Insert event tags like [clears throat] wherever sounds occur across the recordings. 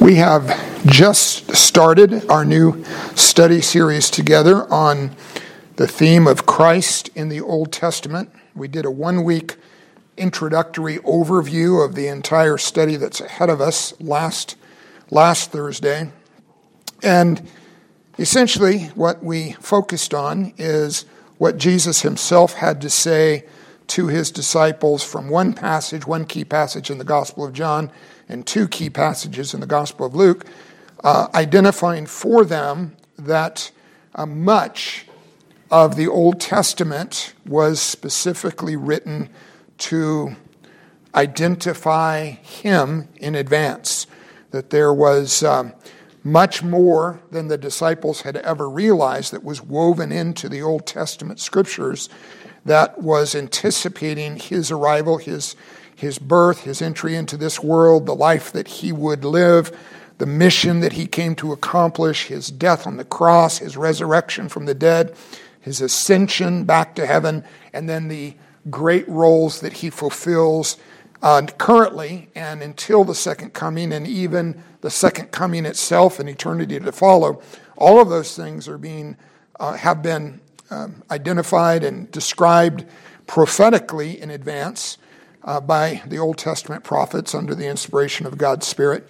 We have just started our new study series together on the theme of Christ in the Old Testament. We did a one week introductory overview of the entire study that's ahead of us last, last Thursday. And essentially, what we focused on is what Jesus himself had to say to his disciples from one passage, one key passage in the Gospel of John and two key passages in the Gospel of Luke, uh, identifying for them that uh, much of the Old Testament was specifically written to identify him in advance, that there was um, much more than the disciples had ever realized that was woven into the Old Testament scriptures that was anticipating his arrival, his his birth, his entry into this world, the life that he would live, the mission that he came to accomplish, his death on the cross, his resurrection from the dead, his ascension back to heaven, and then the great roles that he fulfills uh, currently and until the second coming, and even the second coming itself and eternity to follow. All of those things are being uh, have been um, identified and described prophetically in advance uh, by the Old Testament prophets under the inspiration of God's Spirit.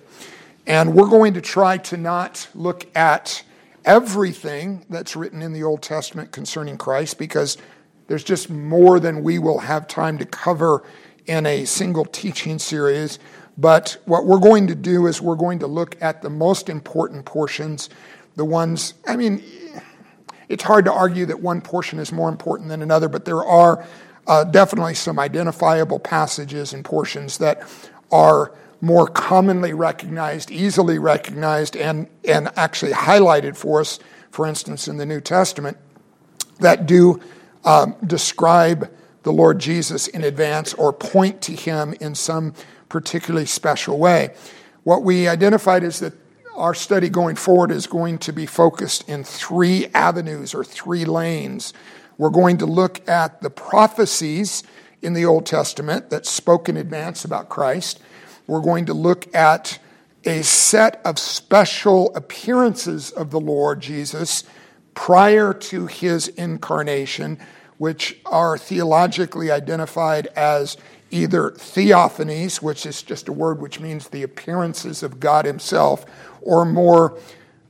And we're going to try to not look at everything that's written in the Old Testament concerning Christ because there's just more than we will have time to cover in a single teaching series. But what we're going to do is we're going to look at the most important portions, the ones, I mean, it's hard to argue that one portion is more important than another, but there are uh, definitely some identifiable passages and portions that are more commonly recognized, easily recognized, and, and actually highlighted for us, for instance, in the New Testament, that do um, describe the Lord Jesus in advance or point to him in some particularly special way. What we identified is that our study going forward is going to be focused in three avenues or three lanes. We're going to look at the prophecies in the Old Testament that spoke in advance about Christ. We're going to look at a set of special appearances of the Lord Jesus prior to his incarnation, which are theologically identified as either theophanies, which is just a word which means the appearances of God Himself, or more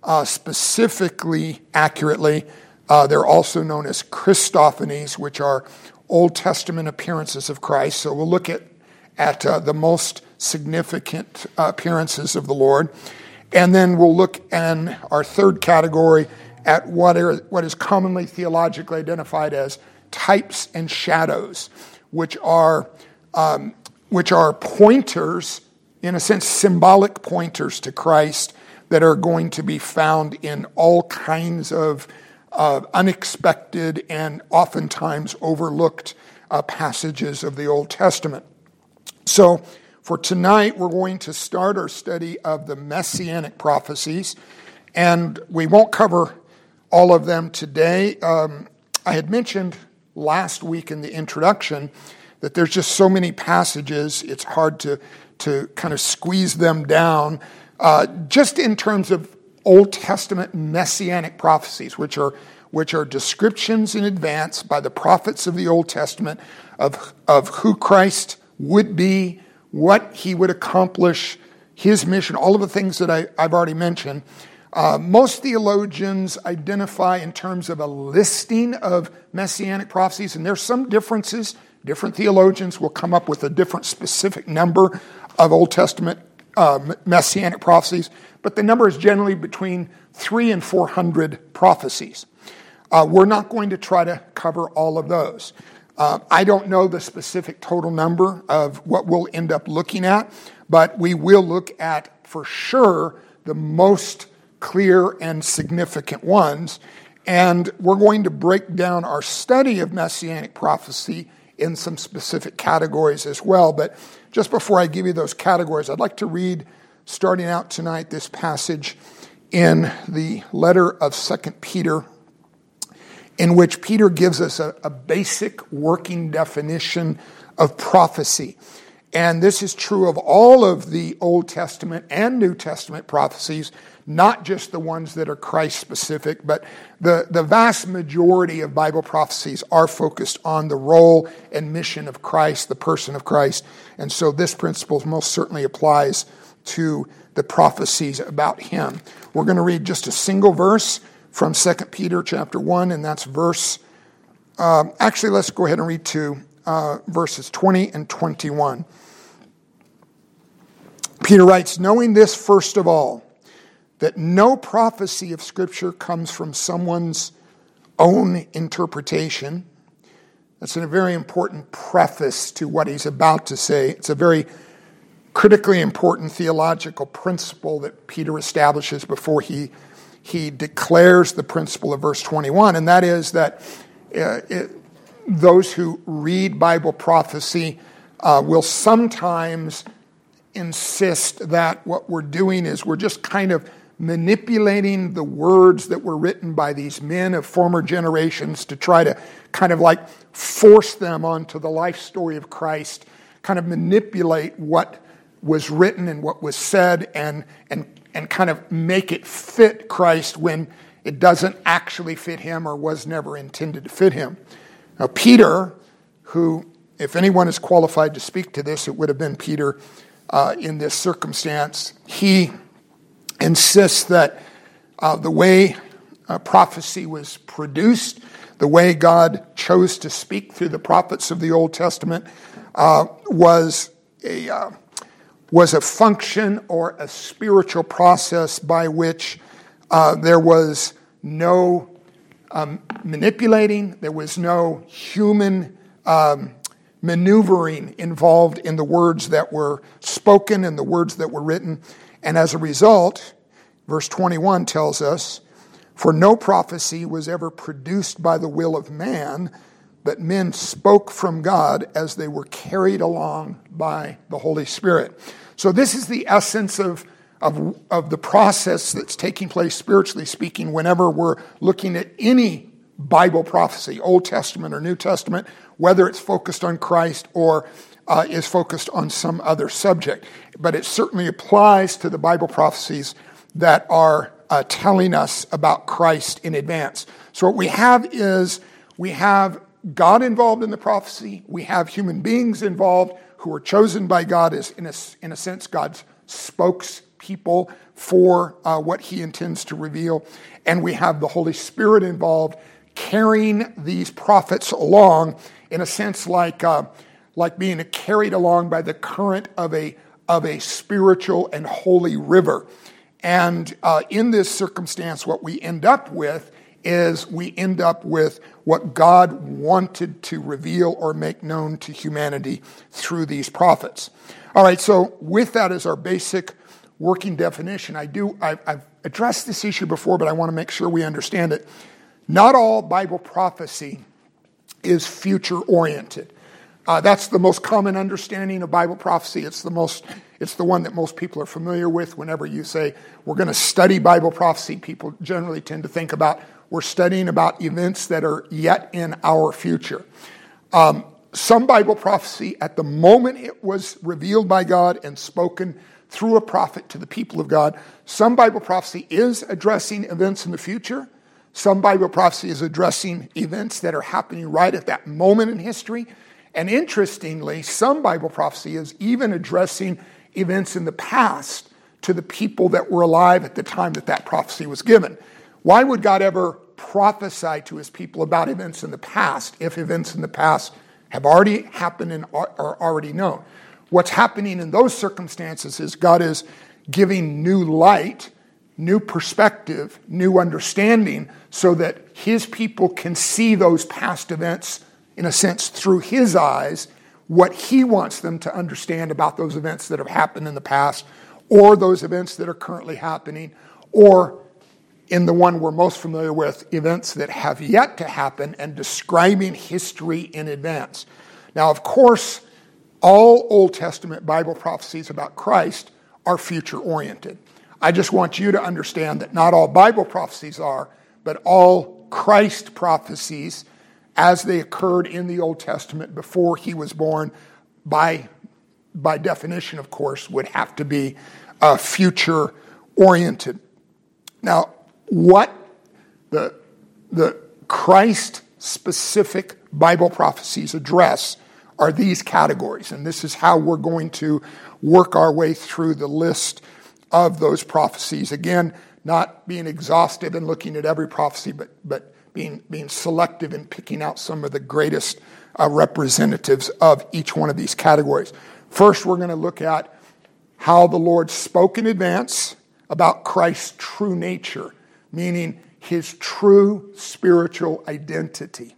uh, specifically, accurately, uh, they're also known as Christophanies, which are Old Testament appearances of Christ. So we'll look at, at uh, the most significant uh, appearances of the Lord. And then we'll look in our third category at what, are, what is commonly theologically identified as types and shadows, which are, um, which are pointers, in a sense, symbolic pointers to Christ that are going to be found in all kinds of uh, unexpected and oftentimes overlooked uh, passages of the Old Testament. So, for tonight, we're going to start our study of the messianic prophecies, and we won't cover all of them today. Um, I had mentioned last week in the introduction that there's just so many passages, it's hard to, to kind of squeeze them down. Uh, just in terms of Old Testament messianic prophecies, which are, which are descriptions in advance by the prophets of the Old Testament of, of who Christ would be, what he would accomplish, his mission, all of the things that I, have already mentioned. Uh, most theologians identify in terms of a listing of messianic prophecies, and there's some differences. Different theologians will come up with a different specific number of Old Testament uh, messianic prophecies but the number is generally between three and 400 prophecies. Uh, we're not going to try to cover all of those. Uh, I don't know the specific total number of what we'll end up looking at, but we will look at for sure the most clear and significant ones. And we're going to break down our study of messianic prophecy in some specific categories as well. But just before I give you those categories, I'd like to read starting out tonight this passage in the letter of Second Peter, in which Peter gives us a, a basic working definition of prophecy. And this is true of all of the Old Testament and New Testament prophecies, not just the ones that are Christ specific, but the, the vast majority of Bible prophecies are focused on the role and mission of Christ, the person of Christ. And so this principle most certainly applies to the prophecies about him. We're going to read just a single verse from 2 Peter chapter 1, and that's verse. Um, actually, let's go ahead and read to uh, verses 20 and 21. Peter writes, Knowing this first of all, that no prophecy of Scripture comes from someone's own interpretation. That's a very important preface to what he's about to say. It's a very critically important theological principle that Peter establishes before he, he declares the principle of verse 21, and that is that uh, it, those who read Bible prophecy uh, will sometimes insist that what we're doing is we're just kind of manipulating the words that were written by these men of former generations to try to kind of like force them onto the life story of Christ, kind of manipulate what was written and what was said and, and, and kind of make it fit Christ when it doesn't actually fit him or was never intended to fit him. Now, Peter, who, if anyone is qualified to speak to this, it would have been Peter uh, in this circumstance, he insists that uh, the way uh, prophecy was produced, the way God chose to speak through the prophets of the Old Testament, uh, was a uh, was a function or a spiritual process by which uh, there was no um, manipulating, there was no human um, maneuvering involved in the words that were spoken and the words that were written. And as a result, verse 21 tells us, For no prophecy was ever produced by the will of man, but men spoke from God as they were carried along by the Holy Spirit. So, this is the essence of, of, of the process that's taking place, spiritually speaking, whenever we're looking at any Bible prophecy, Old Testament or New Testament, whether it's focused on Christ or uh, is focused on some other subject. But it certainly applies to the Bible prophecies that are uh, telling us about Christ in advance. So, what we have is we have God involved in the prophecy, we have human beings involved who are chosen by God as, in a, in a sense, God's spokespeople for uh, what he intends to reveal. And we have the Holy Spirit involved carrying these prophets along, in a sense, like, uh, like being carried along by the current of a, of a spiritual and holy river. And uh, in this circumstance, what we end up with is we end up with what God wanted to reveal or make known to humanity through these prophets. All right, so with that as our basic working definition, I do I've, I've addressed this issue before, but I want to make sure we understand it. Not all Bible prophecy is future oriented. Uh, that's the most common understanding of Bible prophecy. It's the most, it's the one that most people are familiar with. Whenever you say we're going to study Bible prophecy, people generally tend to think about we're studying about events that are yet in our future. Um, some Bible prophecy, at the moment it was revealed by God and spoken through a prophet to the people of God, some Bible prophecy is addressing events in the future. Some Bible prophecy is addressing events that are happening right at that moment in history. And interestingly, some Bible prophecy is even addressing events in the past to the people that were alive at the time that that prophecy was given. Why would God ever prophesy to his people about events in the past if events in the past have already happened and are already known? What's happening in those circumstances is God is giving new light, new perspective, new understanding so that his people can see those past events, in a sense, through his eyes, what he wants them to understand about those events that have happened in the past, or those events that are currently happening, or in the one we're most familiar with, events that have yet to happen and describing history in advance. Now, of course, all Old Testament Bible prophecies about Christ are future oriented. I just want you to understand that not all Bible prophecies are, but all Christ prophecies as they occurred in the Old Testament before he was born by by definition, of course, would have to be uh, future oriented. Now, what the, the Christ specific Bible prophecies address are these categories. And this is how we're going to work our way through the list of those prophecies. Again, not being exhaustive and looking at every prophecy, but, but being, being selective and picking out some of the greatest uh, representatives of each one of these categories. First, we're going to look at how the Lord spoke in advance about Christ's true nature, meaning his true spiritual identity.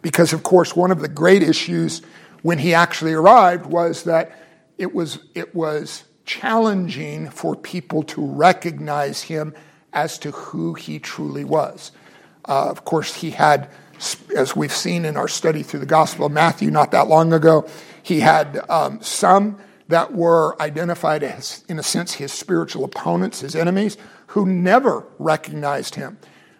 Because, of course, one of the great issues when he actually arrived was that it was, it was challenging for people to recognize him as to who he truly was. Uh, of course, he had, as we've seen in our study through the Gospel of Matthew not that long ago, he had um, some that were identified as, in a sense, his spiritual opponents, his enemies, who never recognized him.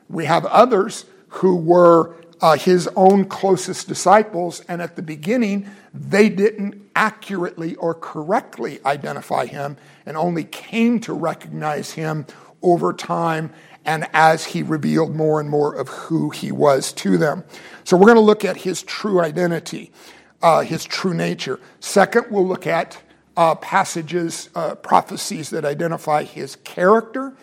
We have others who were uh, his own closest disciples, and at the beginning, they didn't accurately or correctly identify him and only came to recognize him over time and as he revealed more and more of who he was to them. So, we're going to look at his true identity, uh, his true nature. Second, we'll look at uh, passages, uh, prophecies that identify his character.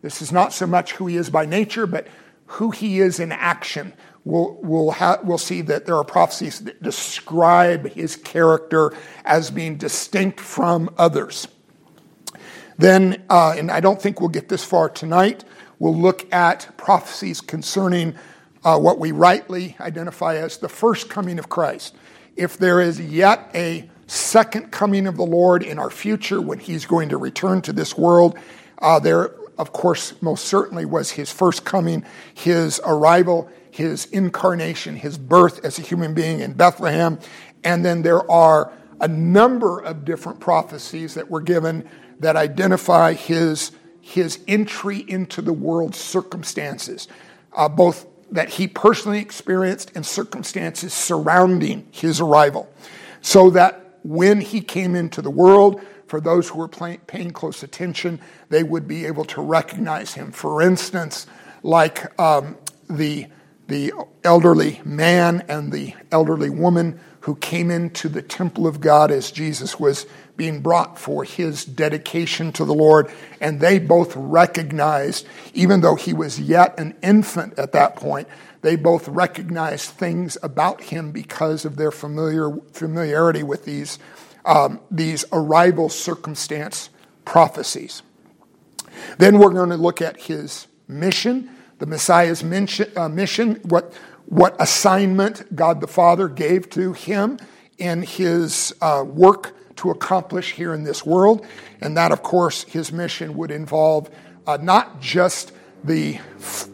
This is not so much who he is by nature, but who he is in action we'll, we'll, ha- we'll see that there are prophecies that describe his character as being distinct from others. Then, uh, and I don't think we'll get this far tonight, we'll look at prophecies concerning uh, what we rightly identify as the first coming of Christ. If there is yet a second coming of the Lord in our future when he's going to return to this world, uh, there, of course, most certainly was his first coming, his arrival his incarnation, his birth as a human being in Bethlehem. And then there are a number of different prophecies that were given that identify his, his entry into the world's circumstances, uh, both that he personally experienced and circumstances surrounding his arrival. So that when he came into the world, for those who were paying close attention, they would be able to recognize him. For instance, like um, the the elderly man and the elderly woman who came into the temple of God as Jesus was being brought for his dedication to the Lord. And they both recognized, even though he was yet an infant at that point, they both recognized things about him because of their familiar, familiarity with these, um, these arrival circumstance prophecies. Then we're going to look at his mission the Messiah's uh, mission, what, what assignment God the Father gave to him in his uh, work to accomplish here in this world. And that, of course, his mission would involve uh, not just the,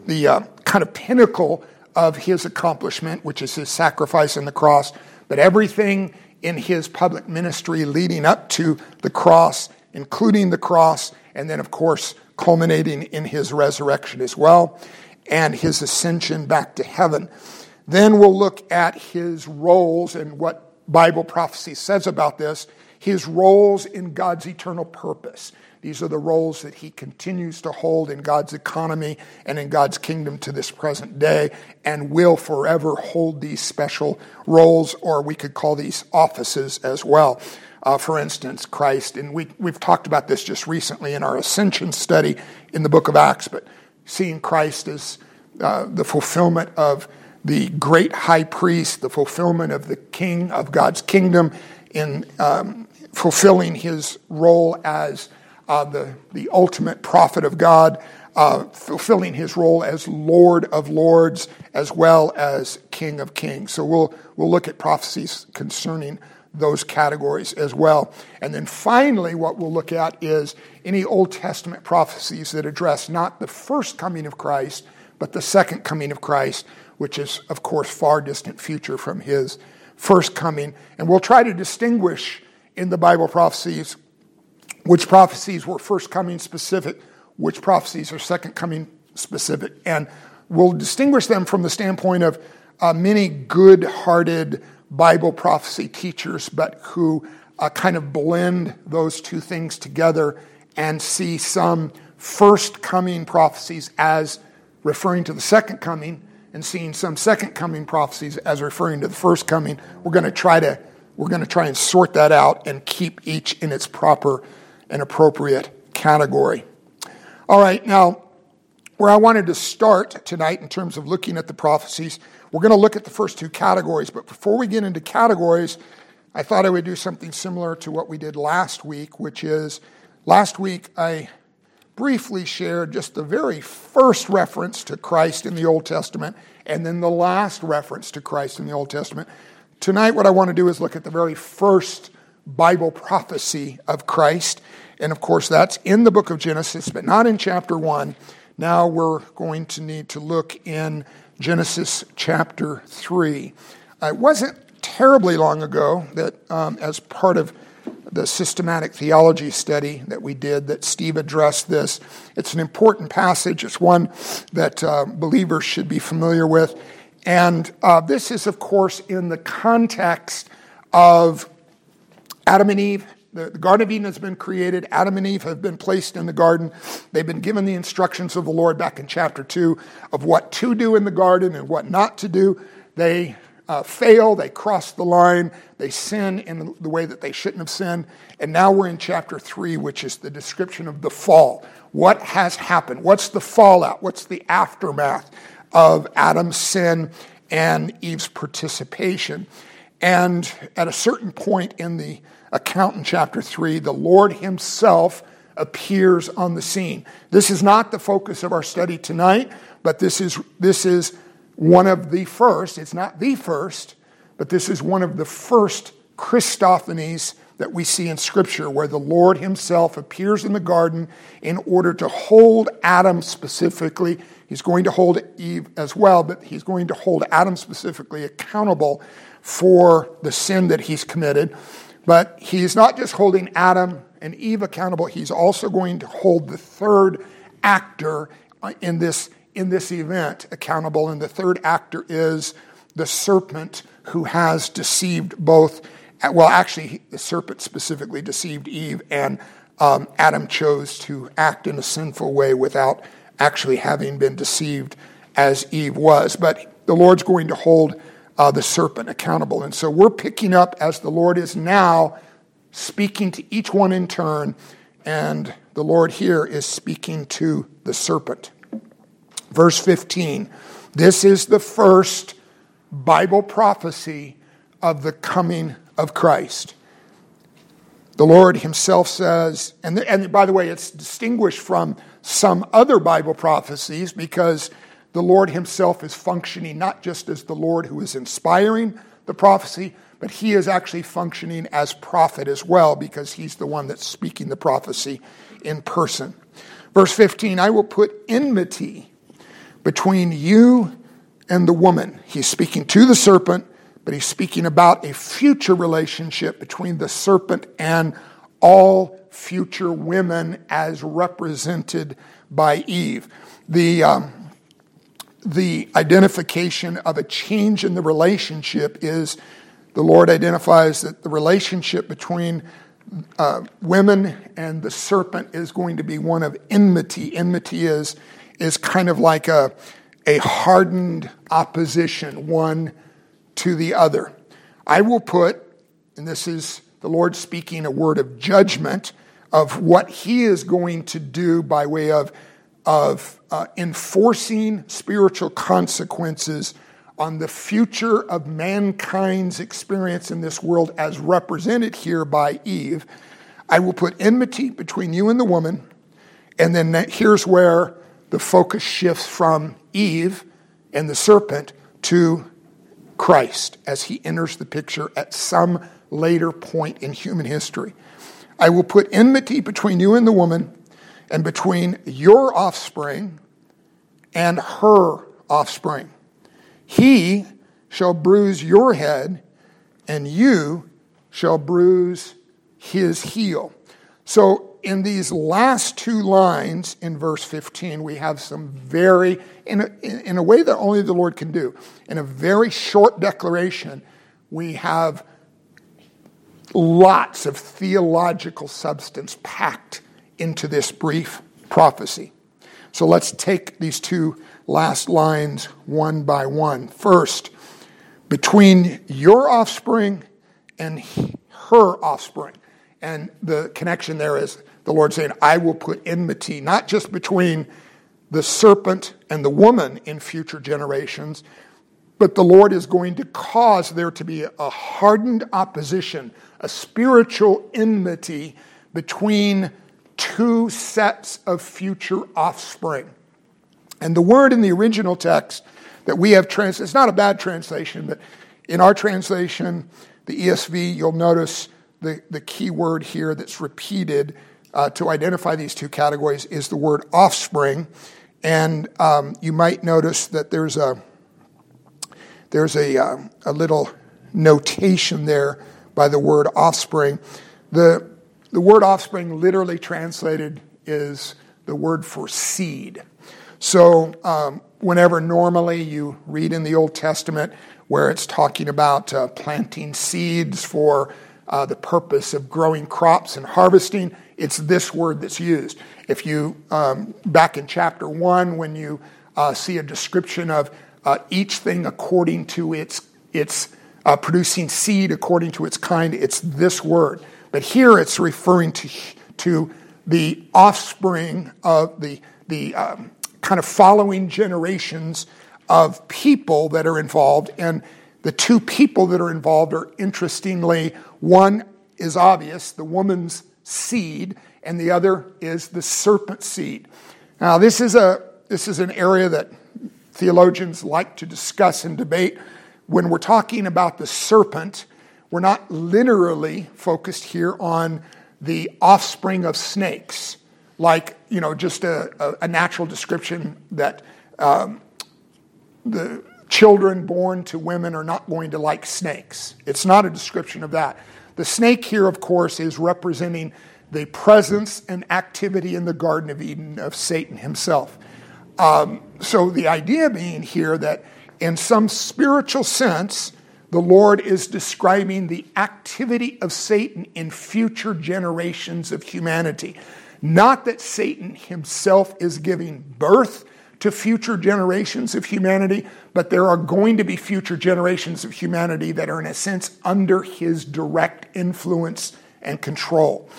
the uh, kind of pinnacle of his accomplishment, which is his sacrifice on the cross, but everything in his public ministry leading up to the cross, including the cross, and then, of course, culminating in his resurrection as well and his ascension back to heaven. Then we'll look at his roles and what Bible prophecy says about this, his roles in God's eternal purpose. These are the roles that he continues to hold in God's economy and in God's kingdom to this present day, and will forever hold these special roles, or we could call these offices as well. Uh, for instance, Christ, and we, we've talked about this just recently in our ascension study in the book of Acts, but seeing Christ as uh, the fulfillment of the great high priest, the fulfillment of the king of God's kingdom, in um, fulfilling his role as uh, the, the ultimate prophet of God, uh, fulfilling his role as Lord of Lords as well as King of Kings. So we'll, we'll look at prophecies concerning those categories as well. And then finally, what we'll look at is any Old Testament prophecies that address not the first coming of Christ, but the second coming of Christ, which is, of course, far distant future from his first coming. And we'll try to distinguish in the Bible prophecies which prophecies were first coming specific, which prophecies are second coming specific. And we'll distinguish them from the standpoint of uh, many good hearted Bible prophecy teachers, but who uh, kind of blend those two things together and see some first coming prophecies as referring to the second coming and seeing some second coming prophecies as referring to the first coming. We're going to try to we're going to try and sort that out and keep each in its proper and appropriate category. All right, now where I wanted to start tonight in terms of looking at the prophecies, we're going to look at the first two categories, but before we get into categories, I thought I would do something similar to what we did last week, which is last week I briefly shared just the very first reference to Christ in the Old Testament and then the last reference to Christ in the Old Testament. Tonight, what I want to do is look at the very first Bible prophecy of Christ. And of course, that's in the book of Genesis, but not in chapter 1. Now we're going to need to look in Genesis chapter 3. It wasn't terribly long ago that, um, as part of the systematic theology study that we did, that Steve addressed this. It's an important passage. It's one that uh, believers should be familiar with. And uh, this is, of course, in the context of Adam and Eve. The, the Garden of Eden has been created. Adam and Eve have been placed in the garden. They've been given the instructions of the Lord back in chapter 2 of what to do in the garden and what not to do. They uh, fail, they cross the line, they sin in the way that they shouldn't have sinned. And now we're in chapter 3, which is the description of the fall. What has happened? What's the fallout? What's the aftermath of Adam's sin and Eve's participation? And at a certain point in the account in chapter 3, the Lord Himself appears on the scene. This is not the focus of our study tonight, but this is, this is one of the first, it's not the first, but this is one of the first Christophanies that we see in Scripture, where the Lord Himself appears in the garden in order to hold Adam specifically. He's going to hold Eve as well, but He's going to hold Adam specifically accountable for the sin that he's committed. But He's not just holding Adam and Eve accountable, He's also going to hold the third actor in this in this event accountable. And the third actor is the serpent who has deceived both, well, actually, the serpent specifically deceived Eve, and um, Adam chose to act in a sinful way without actually having been deceived as Eve was. But the Lord's going to hold uh, the serpent accountable. And so we're picking up as the Lord is now speaking to each one in turn, and the Lord here is speaking to the serpent. Verse 15. This is the first Bible prophecy of the coming of Christ. The Lord Himself says, and, and by the way, it's distinguished from some other Bible prophecies because the Lord Himself is functioning not just as the Lord who is inspiring the prophecy, but He is actually functioning as prophet as well because He's the one that's speaking the prophecy in person. Verse 15 I will put enmity between you and the woman. He's speaking to the serpent, but he's speaking about a future relationship between the serpent and all future women as represented by Eve. The, um, the identification of a change in the relationship is the Lord identifies that the relationship between uh, women and the serpent is going to be one of enmity. Enmity is is kind of like a, a hardened opposition, one to the other. I will put, and this is the Lord speaking a word of judgment of what He is going to do by way of, of uh, enforcing spiritual consequences on the future of mankind's experience in this world as represented here by Eve. I will put enmity between you and the woman. And then here's where the focus shifts from Eve and the serpent to Christ as he enters the picture at some later point in human history. I will put enmity between you and the woman, and between your offspring and her offspring. He shall bruise your head, and you shall bruise his heel. So in these last two lines in verse 15, we have some very, in a, in a way that only the Lord can do, in a very short declaration, we have lots of theological substance packed into this brief prophecy. So let's take these two last lines one by one. First, between your offspring and her offspring. And the connection there is the Lord saying, I will put enmity, not just between the serpent and the woman in future generations, but the Lord is going to cause there to be a hardened opposition, a spiritual enmity between two sets of future offspring. And the word in the original text that we have translated, it's not a bad translation, but in our translation, the ESV, you'll notice the, the key word here that's repeated uh, to identify these two categories is the word offspring. And um, you might notice that there's a there's a, uh, a little notation there by the word offspring. The, the word offspring, literally translated, is the word for seed. So, um, whenever normally you read in the Old Testament where it's talking about uh, planting seeds for uh, the purpose of growing crops and harvesting, it's this word that's used. If you, um, back in chapter 1, when you uh, see a description of uh, each thing according to its, its uh, producing seed according to its kind. It's this word. But here it's referring to, to the offspring of the, the um, kind of following generations of people that are involved. And the two people that are involved are interestingly, one is obvious, the woman's seed, and the other is the serpent seed. Now, this is, a, this is an area that theologians like to discuss and debate. When we're talking about the serpent, we're not literally focused here on the offspring of snakes, like, you know, just a, a, natural description that um, the children born to women are not going to like snakes. It's not a description of that. The snake here, of course, is representing the presence and activity in the Garden of Eden of Satan himself. Um, so the idea being here that in some spiritual sense, the Lord is describing the activity of Satan in future generations of humanity. Not that Satan himself is giving birth to future generations of humanity, but there are going to be future generations of humanity that are, in a sense, under his direct influence and control.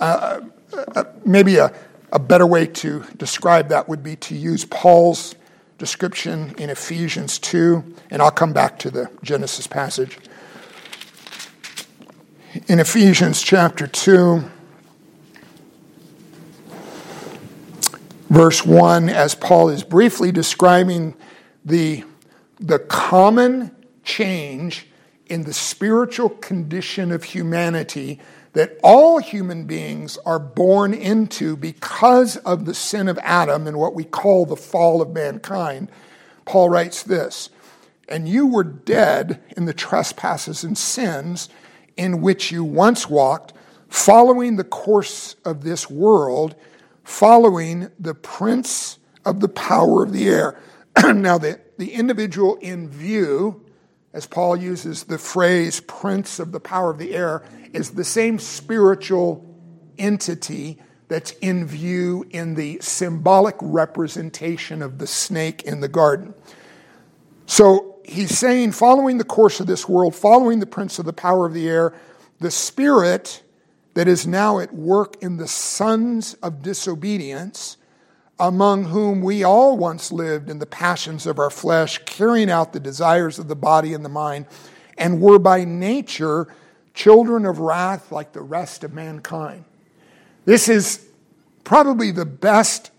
Uh, uh, uh maybe a, a better way to describe that would be to use Paul's description in Ephesians 2, and I'll come back to the Genesis passage. In Ephesians chapter 2, verse 1, as Paul is briefly describing the, the common change in the spiritual condition of humanity that all human beings are born into because of the sin of Adam and what we call the fall of mankind, Paul writes this And you were dead in the trespasses and sins in which you once walked, following the course of this world, following the prince of the power of the air. [clears throat] now, the, the individual in view, as Paul uses the phrase prince of the power of the air, is the same spiritual entity that's in view in the symbolic representation of the snake in the garden. So he's saying, following the course of this world, following the prince of the power of the air, the spirit that is now at work in the sons of disobedience, among whom we all once lived in the passions of our flesh, carrying out the desires of the body and the mind, and were by nature children of wrath like the rest of mankind. This is probably the best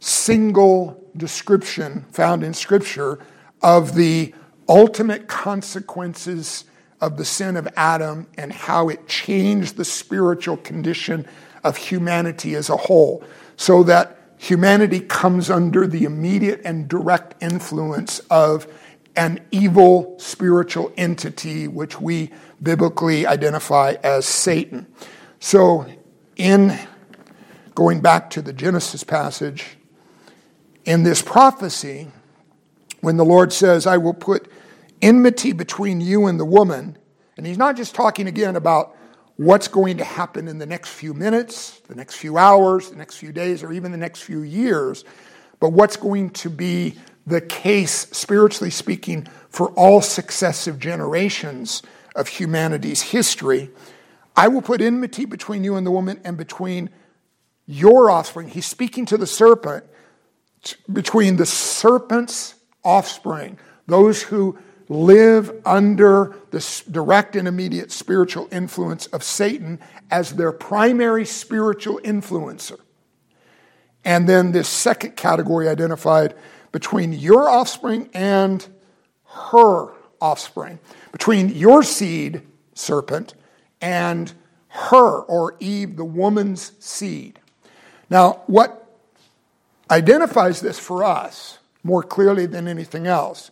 single description found in Scripture of the ultimate consequences of the sin of Adam and how it changed the spiritual condition of humanity as a whole, so that humanity comes under the immediate and direct influence of an evil spiritual entity, which we biblically identify as Satan. So, in going back to the Genesis passage, in this prophecy, when the Lord says, I will put enmity between you and the woman, and he's not just talking again about what's going to happen in the next few minutes, the next few hours, the next few days, or even the next few years, but what's going to be the case, spiritually speaking, for all successive generations of humanity's history. I will put enmity between you and the woman and between your offspring. He's speaking to the serpent, between the serpent's offspring, those who live under the direct and immediate spiritual influence of Satan as their primary spiritual influencer. And then this second category identified between your offspring and her offspring, between your seed, serpent, and her, or Eve, the woman's seed. Now, what identifies this for us more clearly than anything else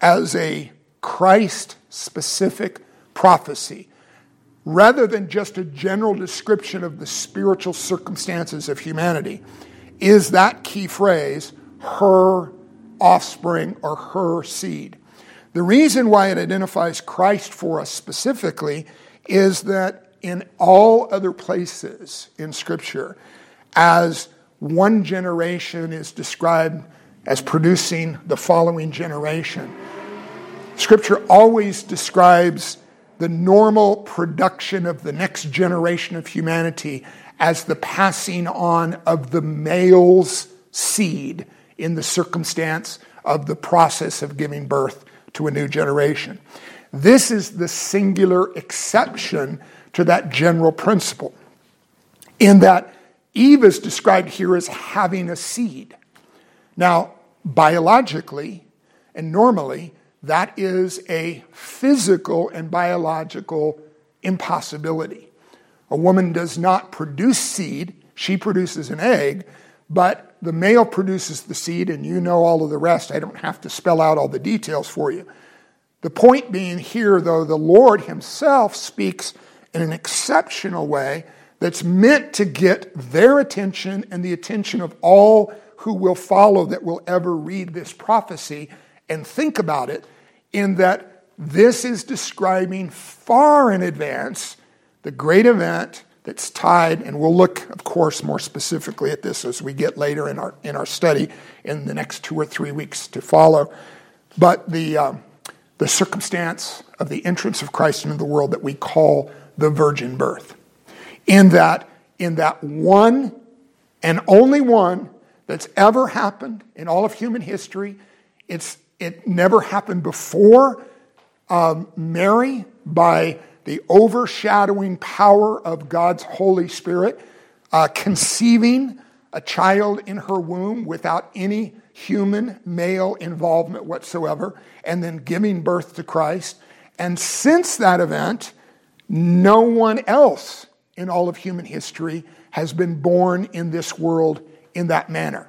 as a Christ specific prophecy rather than just a general description of the spiritual circumstances of humanity is that key phrase, her offspring or her seed. The reason why it identifies Christ for us specifically is that in all other places in Scripture, as one generation is described as producing the following generation, Scripture always describes the normal production of the next generation of humanity as the passing on of the male's seed in the circumstance of the process of giving birth to a new generation. This is the singular exception to that general principle, in that Eve is described here as having a seed. Now, biologically and normally, that is a physical and biological impossibility. A woman does not produce seed, she produces an egg, but the male produces the seed, and you know all of the rest. I don't have to spell out all the details for you. The point being here, though, the Lord Himself speaks in an exceptional way that's meant to get their attention and the attention of all who will follow that will ever read this prophecy and think about it, in that this is describing far in advance the great event that's tied, and we'll look, of course, more specifically at this as we get later in our, in our study in the next two or three weeks to follow. But the, um, the circumstance of the entrance of Christ into the world that we call the virgin birth. In that, in that one and only one that's ever happened in all of human history, it's it never happened before um, Mary by the overshadowing power of God's Holy Spirit, uh, conceiving a child in her womb without any human male involvement whatsoever, and then giving birth to Christ. And since that event, no one else in all of human history has been born in this world in that manner.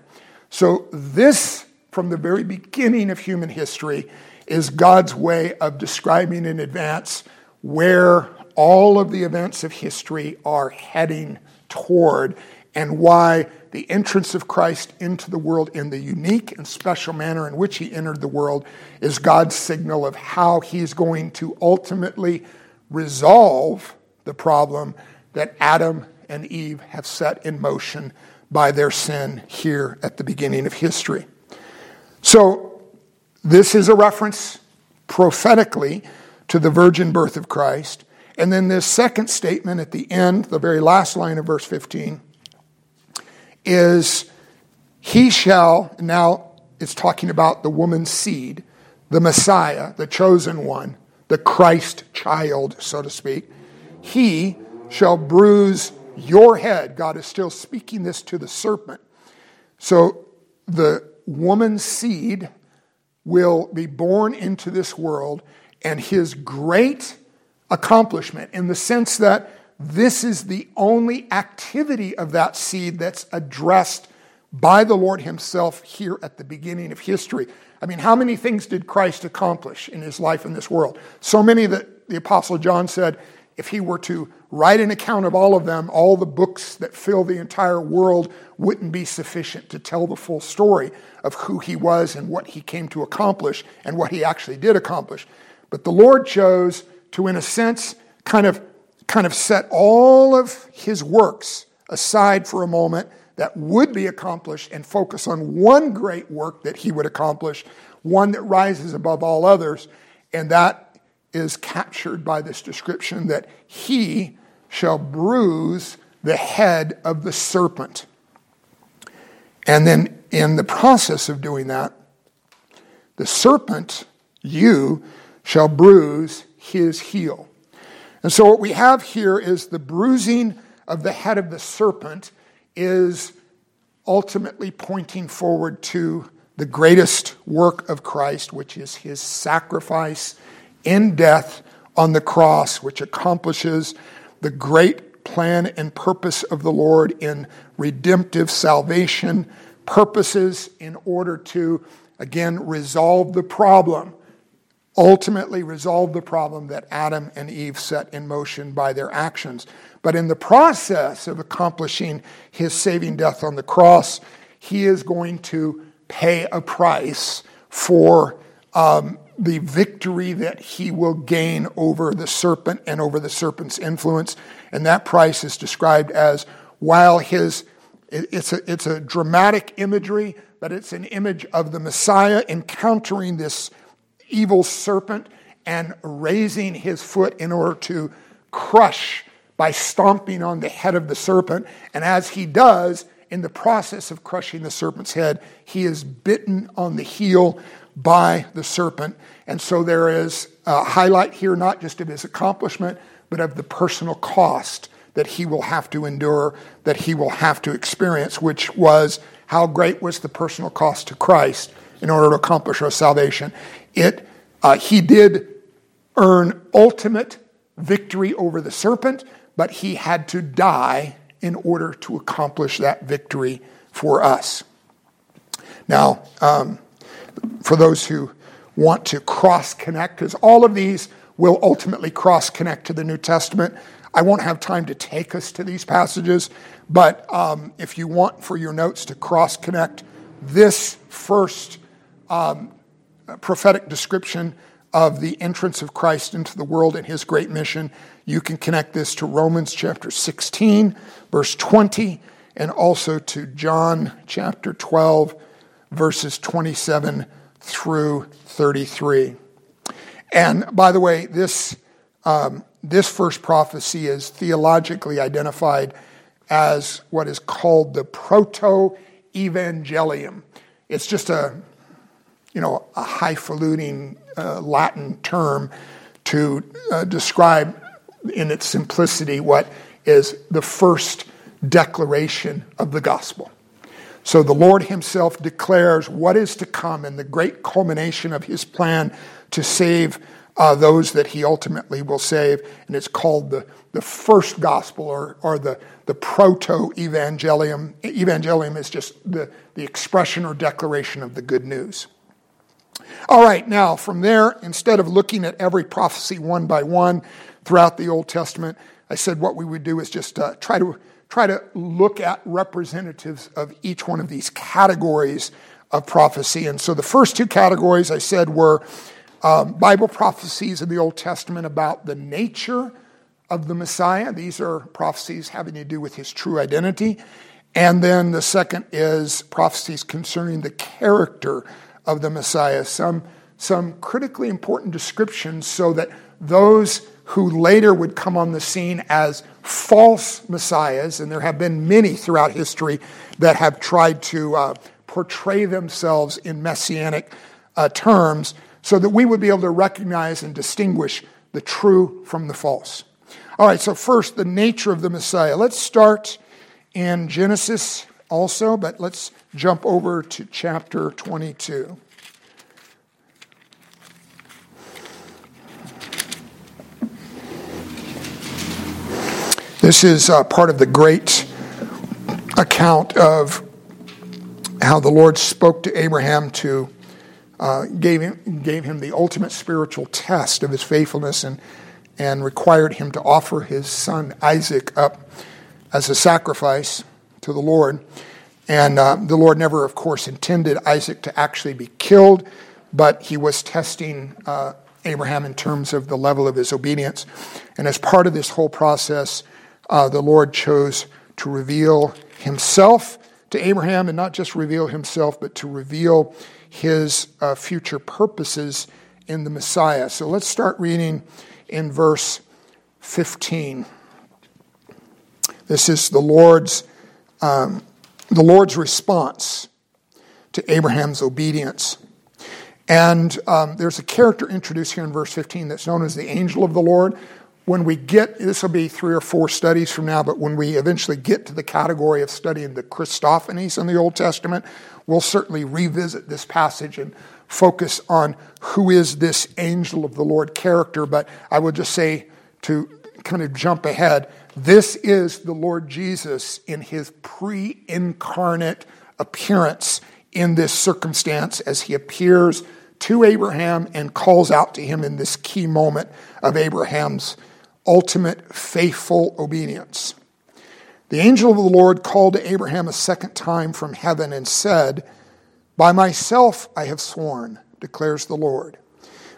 So, this from the very beginning of human history is God's way of describing in advance where all of the events of history are heading toward and why the entrance of Christ into the world in the unique and special manner in which he entered the world is God's signal of how he's going to ultimately resolve the problem that Adam and Eve have set in motion by their sin here at the beginning of history. So, this is a reference prophetically to the virgin birth of Christ. And then this second statement at the end, the very last line of verse 15, is He shall, now it's talking about the woman's seed, the Messiah, the chosen one, the Christ child, so to speak. He shall bruise your head. God is still speaking this to the serpent. So the woman's seed will be born into this world, and his great accomplishment in the sense that this is the only activity of that seed that's addressed by the Lord Himself here at the beginning of history. I mean, how many things did Christ accomplish in His life in this world? So many that the Apostle John said if he were to write an account of all of them, all the books that fill the entire world wouldn't be sufficient to tell the full story of who he was and what he came to accomplish and what he actually did accomplish. But the Lord chose to, in a sense, kind of kind of set all of his works aside for a moment that would be accomplished and focus on one great work that he would accomplish, one that rises above all others, and that is captured by this description that he shall bruise the head of the serpent. And then, in the process of doing that, the serpent, you, shall bruise his heel. And so, what we have here is the bruising of the head of the serpent is ultimately pointing forward to the greatest work of Christ, which is his sacrifice in death on the cross, which accomplishes the great plan and purpose of the Lord in redemptive salvation purposes in order to, again, resolve the problem, ultimately resolve the problem that Adam and Eve set in motion by their actions. But in the process of accomplishing his saving death on the cross, he is going to pay a price for um, the victory that he will gain over the serpent and over the serpent's influence. And that price is described as while his, it's a, it's a dramatic imagery, but it's an image of the Messiah encountering this evil serpent and raising his foot in order to crush by stomping on the head of the serpent. And as he does, in the process of crushing the serpent's head, he is bitten on the heel by the serpent. And so there is a highlight here, not just of his accomplishment, but of the personal cost that he will have to endure, that he will have to experience, which was how great was the personal cost to Christ in order to accomplish our salvation. It, uh, he did earn ultimate victory over the serpent, but he had to die in order to accomplish that victory for us. Now, um, for those who want to cross connect, because all of these will ultimately cross connect to the New Testament. I won't have time to take us to these passages, but um, if you want for your notes to cross connect this first um, prophetic description of the entrance of Christ into the world and his great mission, you can connect this to Romans chapter 16, verse 20, and also to John chapter 12, verses 27 through 33. And by the way, this, um, this first prophecy is theologically identified as what is called the proto evangelium. It's just a, you know, a highfalutin uh, Latin term to uh, describe in its simplicity what is the first declaration of the gospel. So the Lord Himself declares what is to come and the great culmination of His plan to save uh, those that He ultimately will save. And it's called the, the first gospel or, or the, the proto evangelium. Evangelium is just the, the expression or declaration of the good news. All right, now from there, instead of looking at every prophecy one by one throughout the Old Testament, I said what we would do is just uh, try to try to look at representatives of each one of these categories of prophecy. And so the first two categories I said were um, Bible prophecies in the Old Testament about the nature of the Messiah. These are prophecies having to do with his true identity. And then the second is prophecies concerning the character of the Messiah, some, some critically important descriptions so that those who later would come on the scene as false messiahs, and there have been many throughout history that have tried to uh, portray themselves in messianic uh, terms, so that we would be able to recognize and distinguish the true from the false. All right, so first, the nature of the Messiah. Let's start in Genesis also, but let's jump over to chapter 22. This is uh, part of the great account of how the Lord spoke to Abraham to uh, gave him gave him the ultimate spiritual test of his faithfulness and and required him to offer his son Isaac up as a sacrifice to the Lord. And uh, the Lord never, of course, intended Isaac to actually be killed, but he was testing uh, Abraham in terms of the level of his obedience. And as part of this whole process, uh, the Lord chose to reveal himself to Abraham and not just reveal himself, but to reveal his uh, future purposes in the Messiah. So let's start reading in verse 15. This is the Lord's, um, the Lord's response to Abraham's obedience. And um, there's a character introduced here in verse 15 that's known as the angel of the Lord. When we get, this will be three or four studies from now, but when we eventually get to the category of studying the Christophanies in the Old Testament, we'll certainly revisit this passage and focus on who is this angel of the Lord character. But I would just say to kind of jump ahead, this is the Lord Jesus in his pre incarnate appearance in this circumstance as he appears to Abraham and calls out to him in this key moment of Abraham's ultimate faithful obedience. The angel of the Lord called to Abraham a second time from heaven and said, By myself I have sworn, declares the Lord,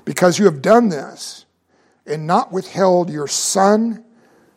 because you have done this and not withheld your son,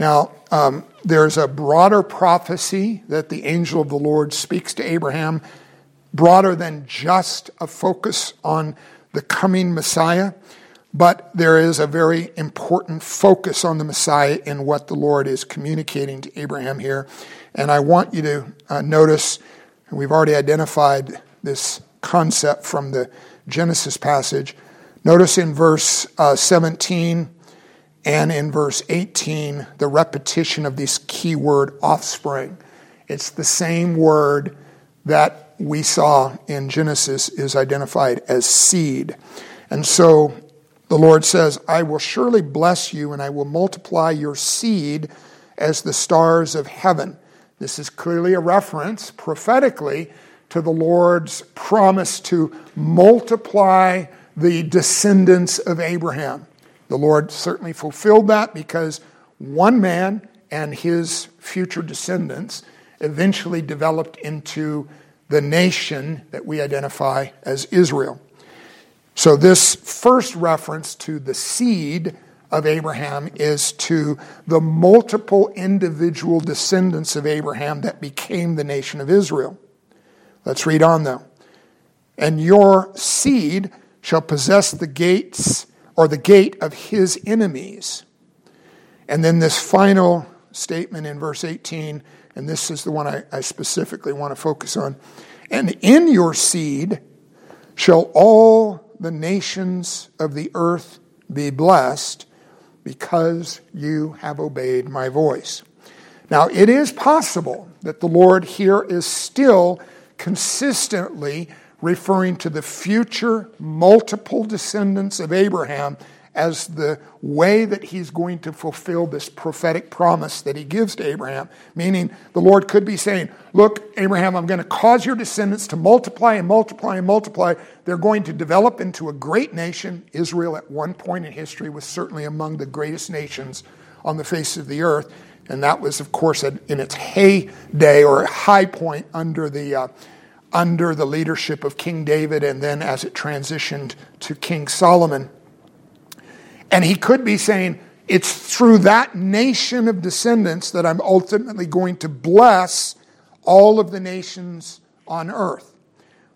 Now, um, there's a broader prophecy that the angel of the Lord speaks to Abraham broader than just a focus on the coming Messiah, but there is a very important focus on the Messiah in what the Lord is communicating to Abraham here. And I want you to uh, notice, we've already identified this concept from the Genesis passage. Notice in verse uh, 17 and in verse 18 the repetition of this key word offspring. It's the same word that we saw in Genesis is identified as seed. And so the Lord says, I will surely bless you and I will multiply your seed as the stars of heaven. This is clearly a reference prophetically to the Lord's promise to multiply the descendants of Abraham. The Lord certainly fulfilled that because one man and his future descendants eventually developed into the nation that we identify as Israel. So, this first reference to the seed of Abraham is to the multiple individual descendants of Abraham that became the nation of Israel. Let's read on though. And your seed shall possess the gates or the gate of his enemies. And then this final statement in verse 18 and this is the one I, I specifically want to focus on. And in your seed shall all the nations of the earth be blessed because you have obeyed my voice. Now, it is possible that the Lord here is still consistently referring to the future multiple descendants of Abraham as the way that he's going to fulfill this prophetic promise that he gives to Abraham. Meaning, the Lord could be saying, Look, Abraham, I'm going to cause your descendants to multiply and multiply and multiply. They're going to develop into a great nation. Israel, at one point in history, was certainly among the greatest nations on the face of the earth. And that was, of course, in its heyday or high point under the. Uh, under the leadership of King David, and then as it transitioned to King Solomon. And he could be saying, it's through that nation of descendants that I'm ultimately going to bless all of the nations on earth.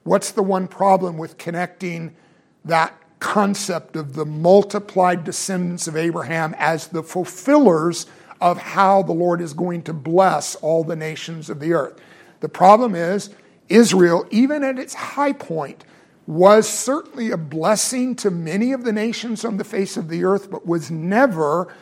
What's the one problem with connecting that concept of the multiplied descendants of Abraham as the fulfillers of how the Lord is going to bless all the nations of the earth? The problem is, Israel, even at its high point, was certainly a blessing to many of the nations on the face of the earth, but was never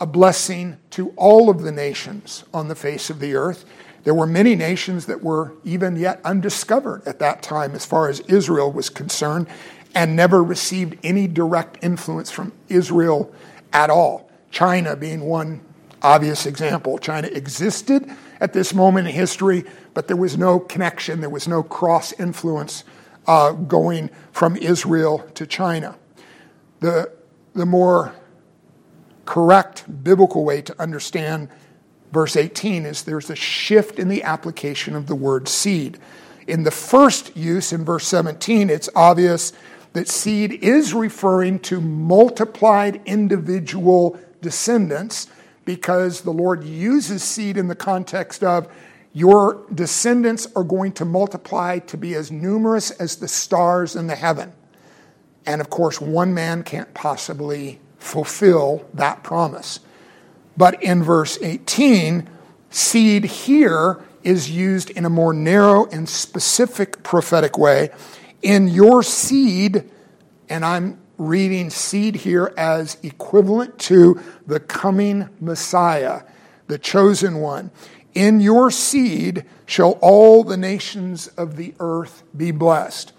a blessing to all of the nations on the face of the earth. There were many nations that were even yet undiscovered at that time as far as Israel was concerned. and never received any direct influence from Israel at all. China being one obvious example. China existed at this moment in history, but there was no connection, there was no cross influence uh, going from Israel to China. The, the more correct biblical way to understand verse 18 is there's a shift in the application of the word seed. In the first use, in verse 17, it's obvious that seed is referring to multiplied individual descendants because the Lord uses seed in the context of your descendants are going to multiply to be as numerous as the stars in the heaven. And of course, one man can't possibly fulfill that promise. But in verse 18, seed here is used in a more narrow and specific prophetic way. In your seed, and I'm reading seed here as equivalent to the coming Messiah, the chosen one. In your seed shall all the nations of the earth be blessed.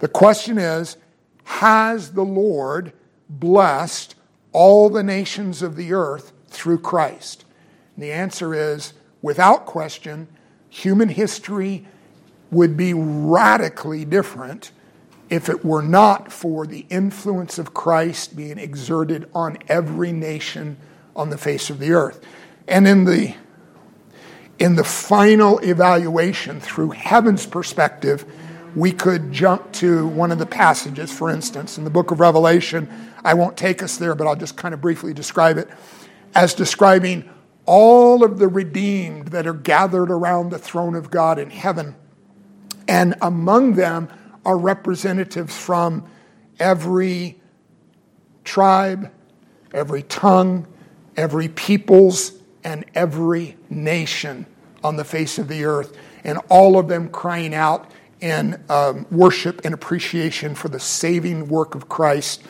The question is Has the Lord blessed all the nations of the earth through Christ? And the answer is without question, human history would be radically different if it were not for the influence of Christ being exerted on every nation on the face of the earth. And in the in the final evaluation through heaven's perspective, we could jump to one of the passages, for instance, in the book of Revelation. I won't take us there, but I'll just kind of briefly describe it as describing all of the redeemed that are gathered around the throne of God in heaven. And among them are representatives from every tribe, every tongue, every peoples, and every nation on the face of the earth, and all of them crying out in um, worship and appreciation for the saving work of Christ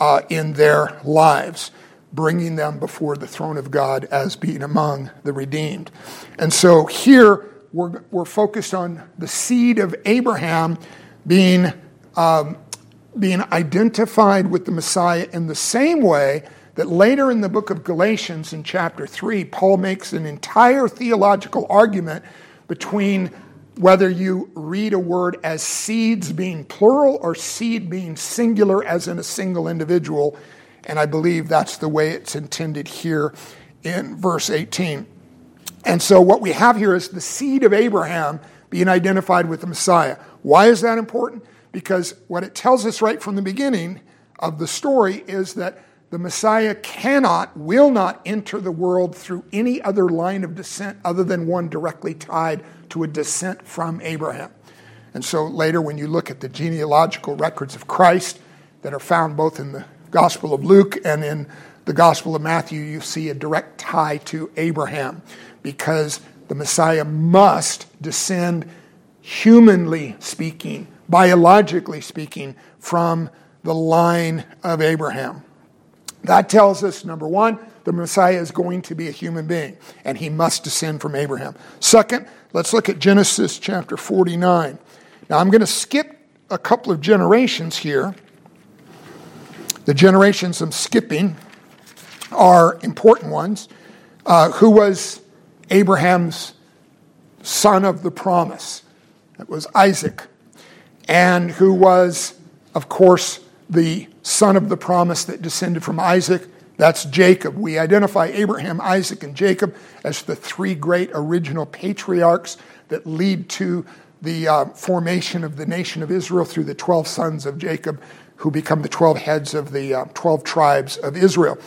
uh, in their lives, bringing them before the throne of God as being among the redeemed. And so here we're, we're focused on the seed of Abraham being, um, being identified with the Messiah in the same way that later in the book of Galatians, in chapter 3, Paul makes an entire theological argument between whether you read a word as seeds being plural or seed being singular as in a single individual. And I believe that's the way it's intended here in verse 18. And so what we have here is the seed of Abraham being identified with the Messiah. Why is that important? Because what it tells us right from the beginning of the story is that the Messiah cannot, will not enter the world through any other line of descent other than one directly tied to a descent from Abraham. And so later, when you look at the genealogical records of Christ that are found both in the Gospel of Luke and in the Gospel of Matthew, you see a direct tie to Abraham because the Messiah must descend humanly speaking, biologically speaking, from the line of Abraham. That tells us, number one, the Messiah is going to be a human being, and he must descend from Abraham. Second, let's look at Genesis chapter 49. Now, I'm going to skip a couple of generations here. The generations I'm skipping are important ones. Uh, who was Abraham's son of the promise? That was Isaac. And who was, of course, the son of the promise that descended from Isaac? That's Jacob. We identify Abraham, Isaac, and Jacob as the three great original patriarchs that lead to the uh, formation of the nation of Israel through the 12 sons of Jacob, who become the 12 heads of the uh, 12 tribes of Israel.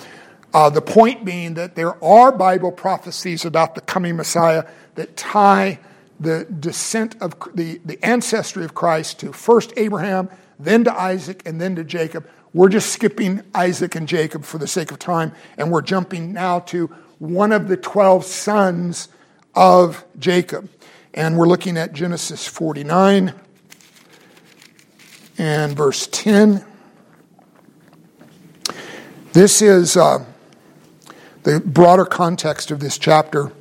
Uh, the point being that there are Bible prophecies about the coming Messiah that tie the descent of the, the ancestry of Christ to first Abraham, then to Isaac, and then to Jacob. We're just skipping Isaac and Jacob for the sake of time, and we're jumping now to one of the 12 sons of Jacob. And we're looking at Genesis 49 and verse 10. This is uh, the broader context of this chapter.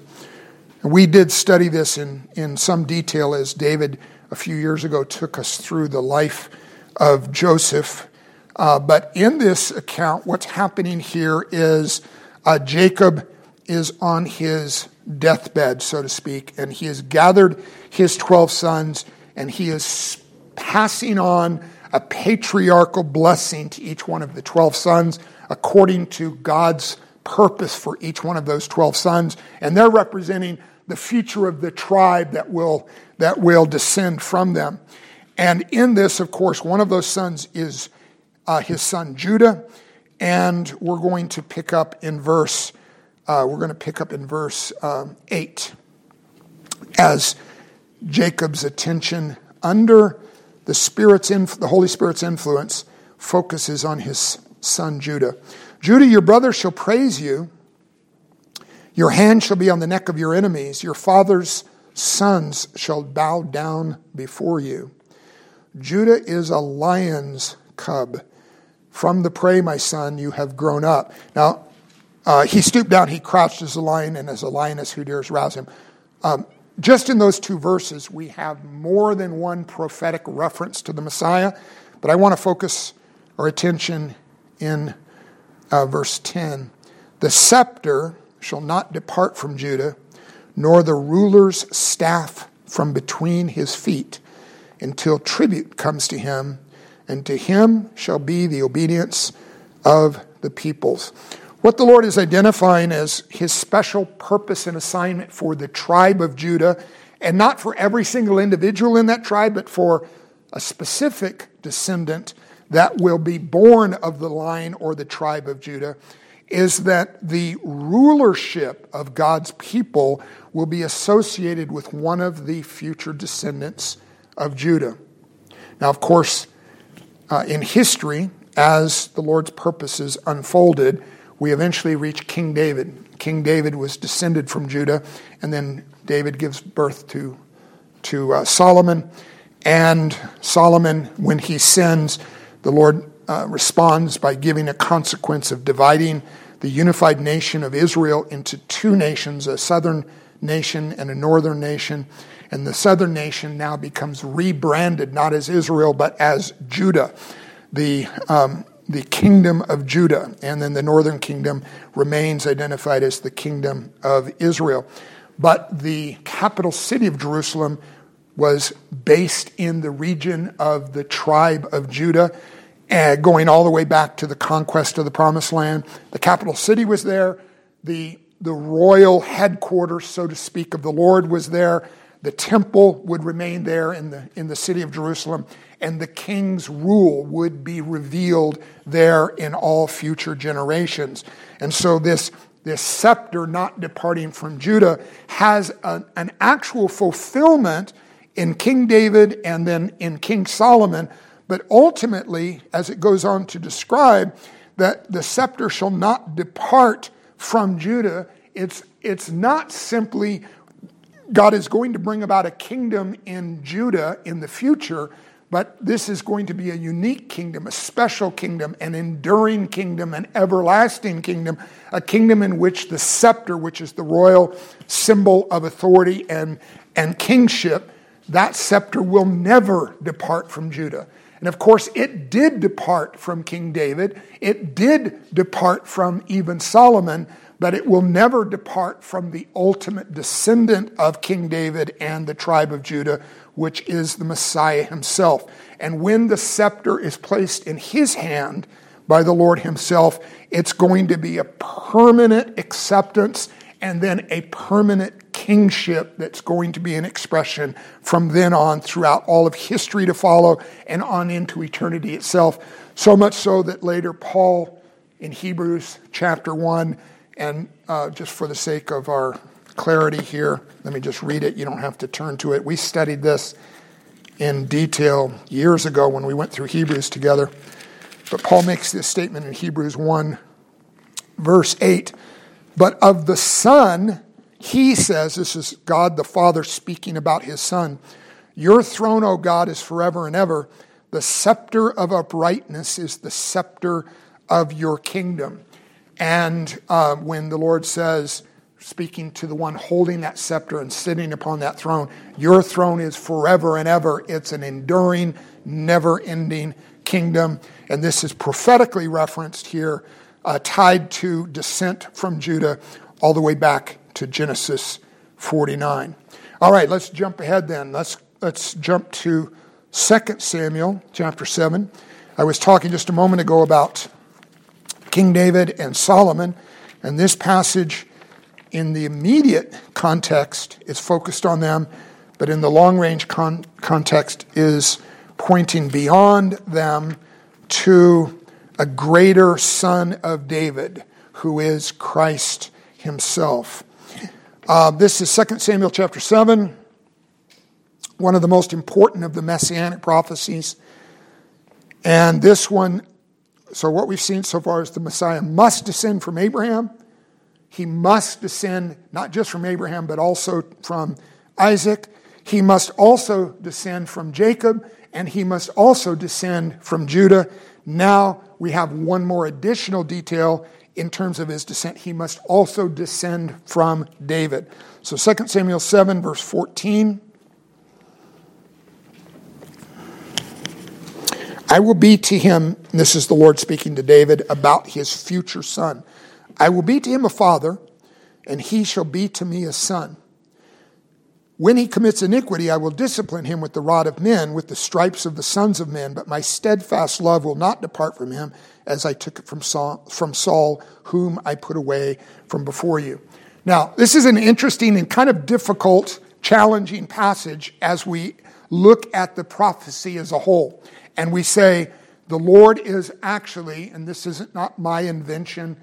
We did study this in, in some detail as David a few years ago took us through the life of Joseph. Uh, but in this account, what's happening here is uh, Jacob is on his deathbed, so to speak, and he has gathered his 12 sons and he is passing on a patriarchal blessing to each one of the 12 sons according to God's purpose for each one of those 12 sons. And they're representing the future of the tribe that will, that will descend from them. And in this, of course, one of those sons is uh, his son Judah. And we're going to pick up in verse, uh, we're going to pick up in verse um, 8 as Jacob's attention under the Spirit's inf- the Holy Spirit's influence focuses on his son Judah. Judah, your brother shall praise you. Your hand shall be on the neck of your enemies. Your father's sons shall bow down before you. Judah is a lion's cub. From the prey, my son, you have grown up. Now, uh, he stooped down, he crouched as a lion, and as a lioness who dares rouse him. Um, just in those two verses, we have more than one prophetic reference to the Messiah, but I want to focus our attention in uh, verse 10. The scepter shall not depart from Judah, nor the ruler's staff from between his feet, until tribute comes to him, and to him shall be the obedience of the peoples. What the Lord is identifying as his special purpose and assignment for the tribe of Judah, and not for every single individual in that tribe, but for a specific descendant that will be born of the line or the tribe of Judah, is that the rulership of God's people will be associated with one of the future descendants of Judah. Now, of course, uh, in history, as the Lord's purposes unfolded, we eventually reach King David. King David was descended from Judah, and then David gives birth to, to uh, Solomon. And Solomon, when he sins, the Lord uh, responds by giving a consequence of dividing the unified nation of Israel into two nations, a southern nation and a northern nation. And the southern nation now becomes rebranded not as Israel, but as Judah. The um, the kingdom of Judah, and then the northern kingdom remains identified as the kingdom of Israel. But the capital city of Jerusalem was based in the region of the tribe of Judah, uh, going all the way back to the conquest of the promised land. The capital city was there, the, the royal headquarters, so to speak, of the Lord was there. The temple would remain there in the, in the city of Jerusalem, and the king's rule would be revealed there in all future generations. And so, this, this scepter not departing from Judah has an actual fulfillment in King David and then in King Solomon. But ultimately, as it goes on to describe, that the scepter shall not depart from Judah, it's, it's not simply God is going to bring about a kingdom in Judah in the future, but this is going to be a unique kingdom, a special kingdom, an enduring kingdom, an everlasting kingdom, a kingdom in which the scepter, which is the royal symbol of authority and, and kingship, that scepter will never depart from Judah. And of course, it did depart from King David. It did depart from even Solomon, but it will never depart from the ultimate descendant of King David and the tribe of Judah, which is the Messiah himself. And when the scepter is placed in his hand by the Lord himself, it's going to be a permanent acceptance and then a permanent kingship that's going to be an expression from then on throughout all of history to follow and on into eternity itself. So much so that later Paul in Hebrews chapter 1 and uh, just for the sake of our clarity here, let me just read it. You don't have to turn to it. We studied this in detail years ago when we went through Hebrews together. But Paul makes this statement in Hebrews 1, verse 8. But of the Son, he says, this is God the Father speaking about his Son, Your throne, O God, is forever and ever. The scepter of uprightness is the scepter of your kingdom. And uh, when the Lord says, speaking to the one holding that scepter and sitting upon that throne. Your throne is forever and ever. It's an enduring, never ending kingdom. And this is prophetically referenced here, uh, tied to descent from Judah all the way back to Genesis 49. All right, let's jump ahead then. Let's, let's jump to 2 Samuel chapter 7. I was talking just a moment ago about King David and Solomon, and this passage in the immediate context is focused on them, but in the long range con- context is pointing beyond them to a greater son of David, who is Christ himself. Uh, this is 2 Samuel chapter 7, one of the most important of the messianic prophecies. And this one, so what we've seen so far is the Messiah must descend from Abraham he must descend not just from Abraham, but also from Isaac. He must also descend from Jacob, and he must also descend from Judah. Now we have one more additional detail in terms of his descent. He must also descend from David. So 2 Samuel 7, verse 14. I will be to him, this is the Lord speaking to David about his future son. I will be to him a father, and he shall be to me a son. When he commits iniquity, I will discipline him with the rod of men, with the stripes of the sons of men, but my steadfast love will not depart from him, as I took it from Saul, from Saul, whom I put away from before you. Now, this is an interesting and kind of difficult, challenging passage as we look at the prophecy as a whole. And we say, the Lord is actually, and this is not my invention,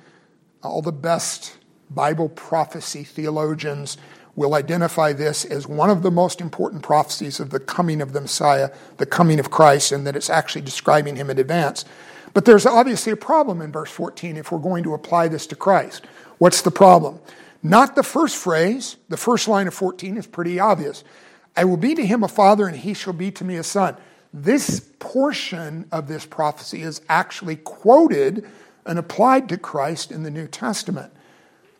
all the best Bible prophecy theologians will identify this as one of the most important prophecies of the coming of the Messiah, the coming of Christ, and that it's actually describing him in advance. But there's obviously a problem in verse 14 if we're going to apply this to Christ. What's the problem? Not the first phrase, the first line of 14 is pretty obvious. I will be to him a father, and he shall be to me a son. This portion of this prophecy is actually quoted and applied to Christ in the New Testament.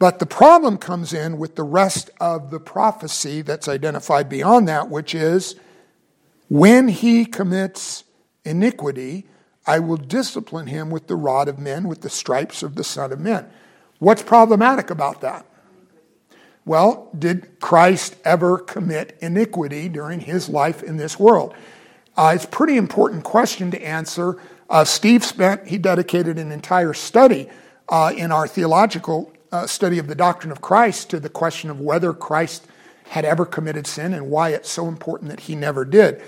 But the problem comes in with the rest of the prophecy that's identified beyond that, which is when he commits iniquity, I will discipline him with the rod of men, with the stripes of the Son of Men. What's problematic about that? Well, did Christ ever commit iniquity during his life in this world? Uh, it's a pretty important question to answer uh, Steve spent, he dedicated an entire study uh, in our theological uh, study of the doctrine of Christ to the question of whether Christ had ever committed sin and why it's so important that he never did.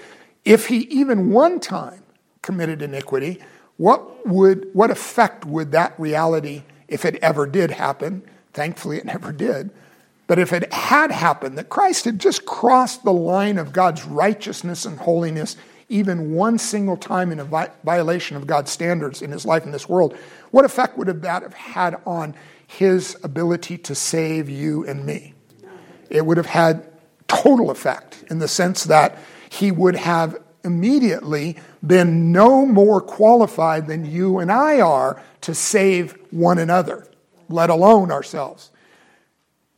If he even one time committed iniquity, what would what effect would that reality, if it ever did happen? Thankfully, it never did. But if it had happened, that Christ had just crossed the line of God's righteousness and holiness even one single time in a violation of God's standards in his life in this world, what effect would that have had on his ability to save you and me? It would have had total effect in the sense that he would have immediately been no more qualified than you and I are to save one another, let alone ourselves.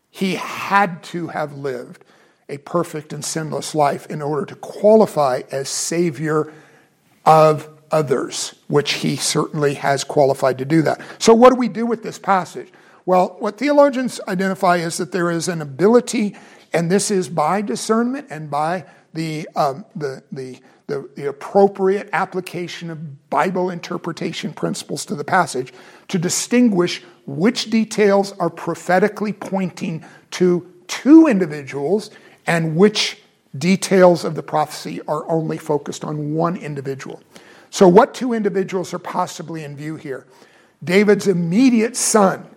He had to have lived a perfect and sinless life in order to qualify as Savior of others, which he certainly has qualified to do that. So, what do we do with this passage? Well, what theologians identify is that there is an ability, and this is by discernment and by the, um, the, the, the, the appropriate application of Bible interpretation principles to the passage, to distinguish which details are prophetically pointing to two individuals and which details of the prophecy are only focused on one individual. So, what two individuals are possibly in view here? David's immediate son.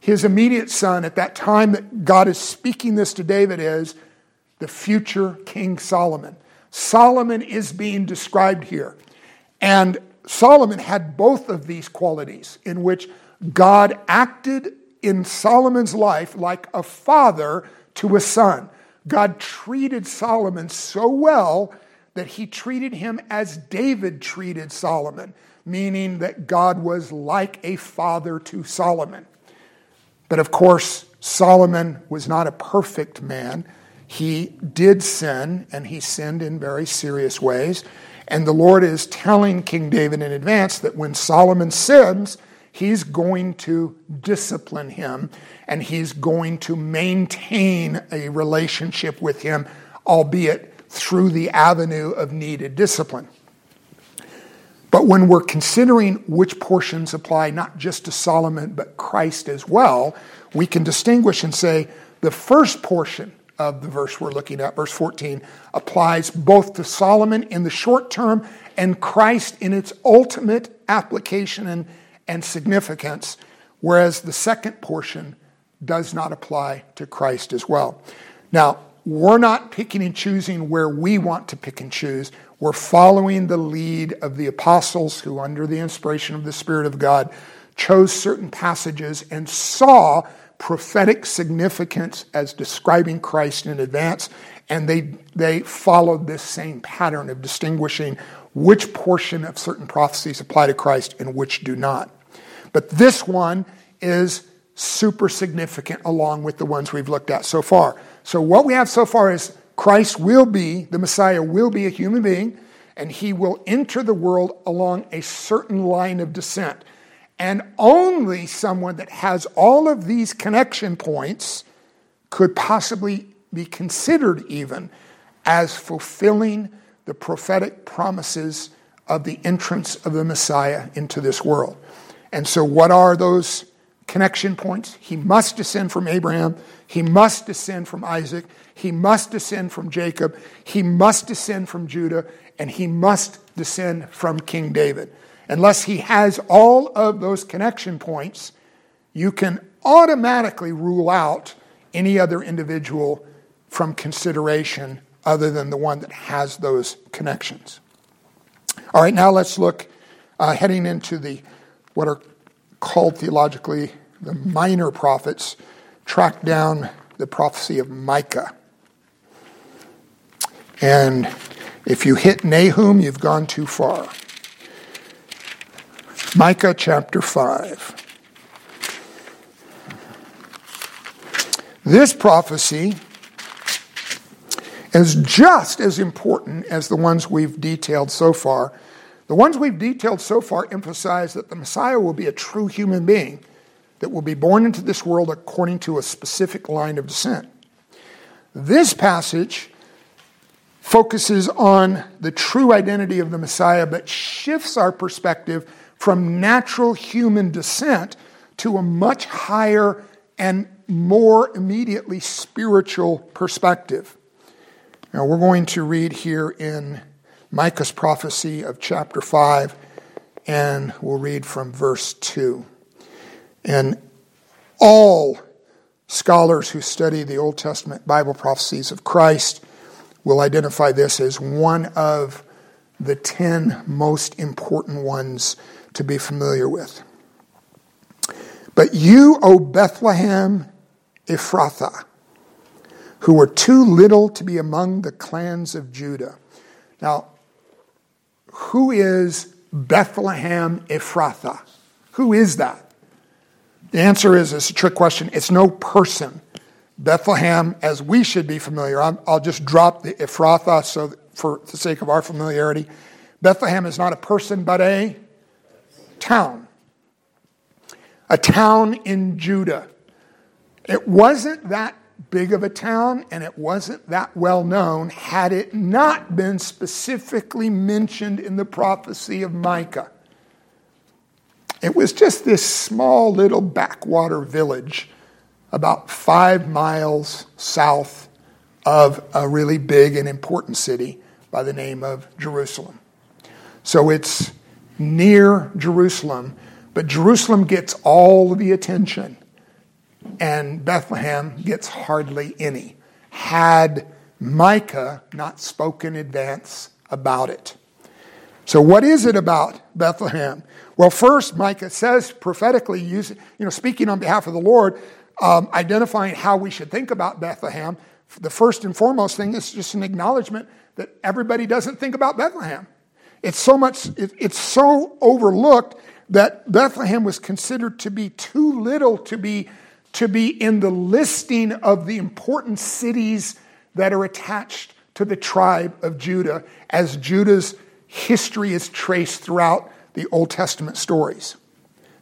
His immediate son at that time that God is speaking this to David is the future King Solomon. Solomon is being described here. And Solomon had both of these qualities in which God acted in Solomon's life like a father to a son. God treated Solomon so well that he treated him as David treated Solomon, meaning that God was like a father to Solomon. But of course, Solomon was not a perfect man. He did sin, and he sinned in very serious ways. And the Lord is telling King David in advance that when Solomon sins, he's going to discipline him and he's going to maintain a relationship with him, albeit through the avenue of needed discipline. But when we're considering which portions apply not just to Solomon, but Christ as well, we can distinguish and say the first portion of the verse we're looking at, verse 14, applies both to Solomon in the short term and Christ in its ultimate application and, and significance, whereas the second portion does not apply to Christ as well. Now, we're not picking and choosing where we want to pick and choose. We're following the lead of the apostles who, under the inspiration of the Spirit of God, chose certain passages and saw prophetic significance as describing Christ in advance, and they, they followed this same pattern of distinguishing which portion of certain prophecies apply to Christ and which do not. But this one is super significant along with the ones we've looked at so far. So, what we have so far is Christ will be, the Messiah will be a human being, and he will enter the world along a certain line of descent. And only someone that has all of these connection points could possibly be considered even as fulfilling the prophetic promises of the entrance of the Messiah into this world. And so, what are those connection points? He must descend from Abraham, he must descend from Isaac, he must descend from Jacob, he must descend from Judah, and he must descend from King David. Unless he has all of those connection points, you can automatically rule out any other individual from consideration other than the one that has those connections. All right, now let's look uh, heading into the what are called theologically the minor prophets, track down the prophecy of Micah. And if you hit Nahum, you've gone too far. Micah chapter 5. This prophecy is just as important as the ones we've detailed so far. The ones we've detailed so far emphasize that the Messiah will be a true human being that will be born into this world according to a specific line of descent. This passage focuses on the true identity of the Messiah, but shifts our perspective from natural human descent to a much higher and more immediately spiritual perspective. Now, we're going to read here in Micah's prophecy of chapter 5, and we'll read from verse 2. And all scholars who study the Old Testament Bible prophecies of Christ will identify this as one of the 10 most important ones to be familiar with. But you, O Bethlehem Ephrathah, who were too little to be among the clans of Judah. Now, who is Bethlehem Ephrathah? Who is that? The answer is it's a trick question. It's no person. Bethlehem, as we should be familiar, i will just drop the Ephrathah so for the sake of our familiarity. Bethlehem is not a person, but a town, a town in Judah. It wasn't that big of a town and it wasn't that well known had it not been specifically mentioned in the prophecy of Micah. It was just this small little backwater village about five miles south of a really big and important city by the name of Jerusalem. So it's near Jerusalem, but Jerusalem gets all the attention, and Bethlehem gets hardly any. Had Micah not spoken in advance about it. So, what is it about Bethlehem? Well, first, Micah says prophetically, you know, speaking on behalf of the Lord, um, identifying how we should think about Bethlehem. The first and foremost thing is just an acknowledgement that everybody doesn't think about Bethlehem. It's so much, it's so overlooked that Bethlehem was considered to be too little to be to be in the listing of the important cities that are attached to the tribe of Judah as Judah's history is traced throughout the Old Testament stories.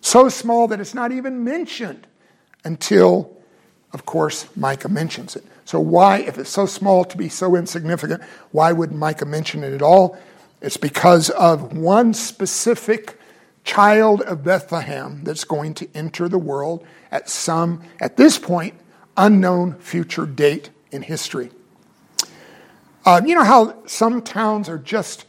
So small that it's not even mentioned until, of course, Micah mentions it. So, why, if it's so small to be so insignificant, why would Micah mention it at all? It's because of one specific child of Bethlehem that's going to enter the world at some, at this point, unknown future date in history. Uh, you know how some towns are just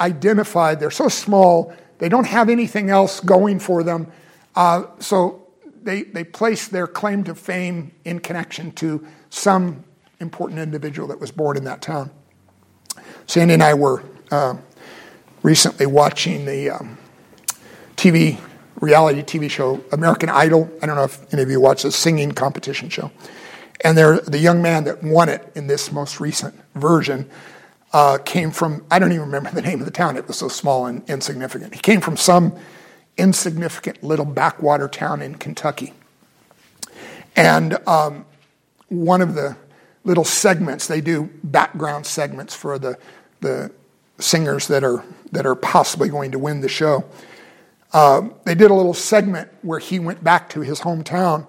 identified, they're so small, they don't have anything else going for them. Uh, so they, they place their claim to fame in connection to some important individual that was born in that town. Sandy and I were uh, recently watching the um, TV reality TV show American Idol. I don't know if any of you watch the singing competition show. And there, the young man that won it in this most recent version uh, came from, I don't even remember the name of the town, it was so small and insignificant. He came from some insignificant little backwater town in Kentucky. And um, one of the little segments, they do background segments for the, the singers that are, that are possibly going to win the show. Uh, they did a little segment where he went back to his hometown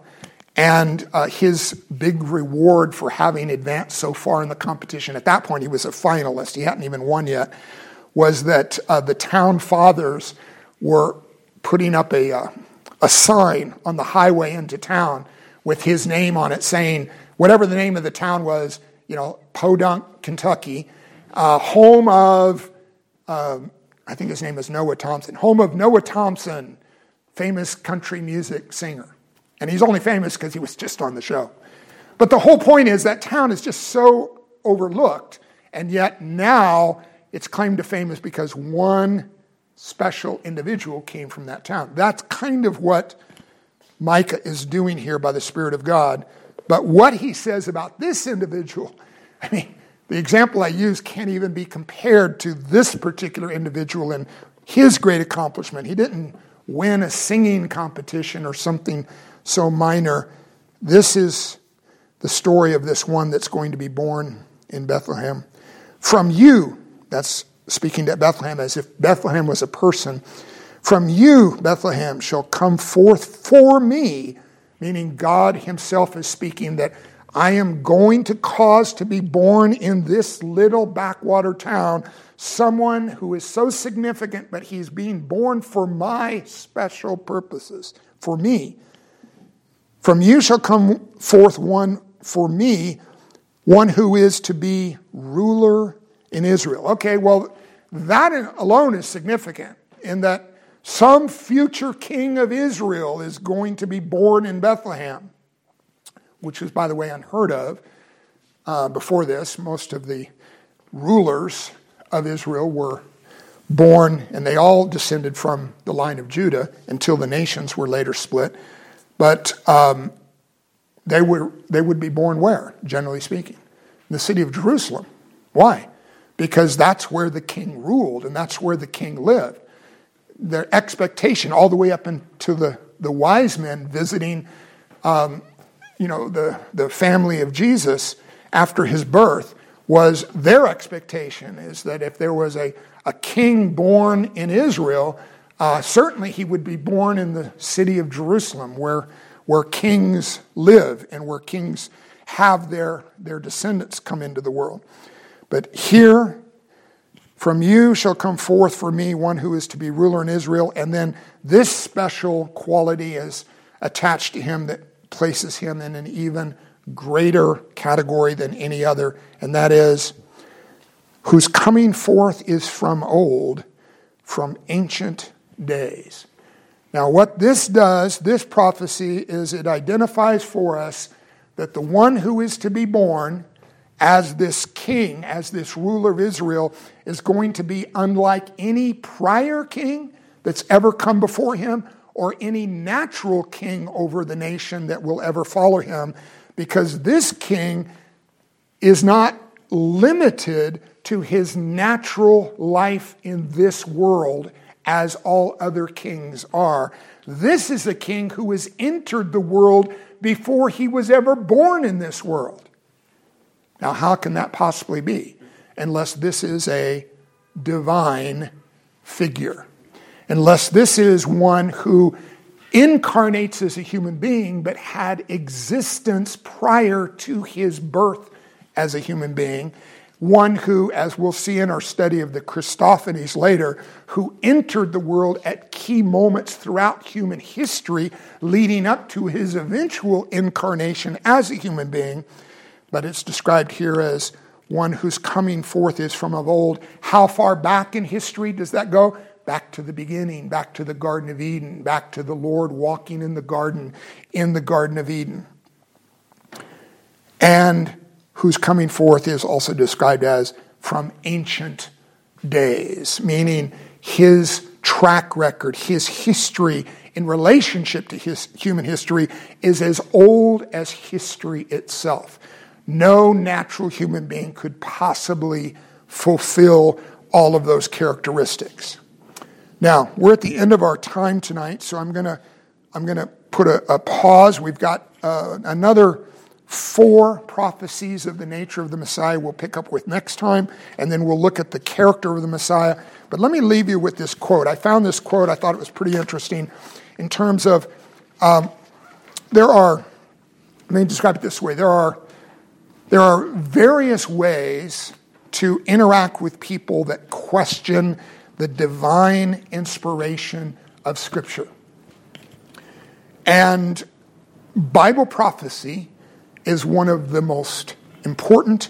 and uh, his big reward for having advanced so far in the competition, at that point he was a finalist, he hadn't even won yet, was that uh, the town fathers were putting up a, uh, a sign on the highway into town with his name on it saying, whatever the name of the town was, you know, Podunk, Kentucky, uh, home of, um, I think his name is Noah Thompson, home of Noah Thompson, famous country music singer. And he's only famous because he was just on the show. But the whole point is that town is just so overlooked, and yet now its claim to fame is because one special individual came from that town. That's kind of what Micah is doing here by the Spirit of God. But what he says about this individual, [laughs] I mean, the example I use can't even be compared to this particular individual and his great accomplishment. He didn't win a singing competition or something so minor. This is the story of this one that's going to be born in Bethlehem. From you, that's speaking to Bethlehem as if Bethlehem was a person. From you, Bethlehem, shall come forth for me, meaning God Himself is speaking that I am going to cause to be born in this little backwater town someone who is so significant, but he's being born for my special purposes, for me. From you shall come forth one for me, one who is to be ruler in Israel. Okay, well, that alone is significant in that some future king of Israel is going to be born in Bethlehem, which was, by the way, unheard of uh, before this. Most of the rulers of Israel were born, and they all descended from the line of Judah until the nations were later split. But um, they, were, they would be born where, generally speaking? In the city of Jerusalem. Why? Because that's where the king ruled and that's where the king lived. Their expectation, all the way up into the, the wise men visiting um, you know, the, the family of Jesus after his birth, was their expectation is that if there was a, a king born in Israel, uh, certainly he would be born in the city of Jerusalem, where, where kings live and where kings have their, their descendants come into the world. But here, from you shall come forth for me one who is to be ruler in Israel. And then this special quality is attached to him that places him in an even greater category than any other, and that is whose coming forth is from old, from ancient days. Now, what this does, this prophecy, is it identifies for us that the one who is to be born as this king, as this ruler of Israel, is going to be unlike any prior king that's ever come before him or any natural king over the nation that will ever follow him, because this king is not limited to his natural life in this world as all other kings are. This is a king who has entered the world before he was ever born in this world. Now, how can that possibly be? Unless this is a divine figure. Unless this is one who incarnates as a human being but had existence prior to his birth as a human being. One who, as we'll see in our study of the Christophanies later, who entered the world at key moments throughout human history leading up to his eventual incarnation as a human being. But it's described here as one whose coming forth is from of old. How far back in history does that go? Back to the beginning, back to the Garden of Eden, back to the Lord walking in the garden, in the Garden of Eden. And whose coming forth is also described as from ancient days, meaning his track record, his history in relationship to his human history is as old as history itself. No natural human being could possibly fulfill all of those characteristics. Now, we're at the end of our time tonight, so I'm going to I'm to put a, a, pause. We've got uh, another four prophecies of the nature of the Messiah we'll pick up with next time, and then we'll look at the character of the Messiah. But let me leave you with this quote. I found this quote, I thought it was pretty interesting in terms of um, there are, let me describe it this way there are there are various ways to interact with people that question the divine inspiration of Scripture. And Bible prophecy is one of the most important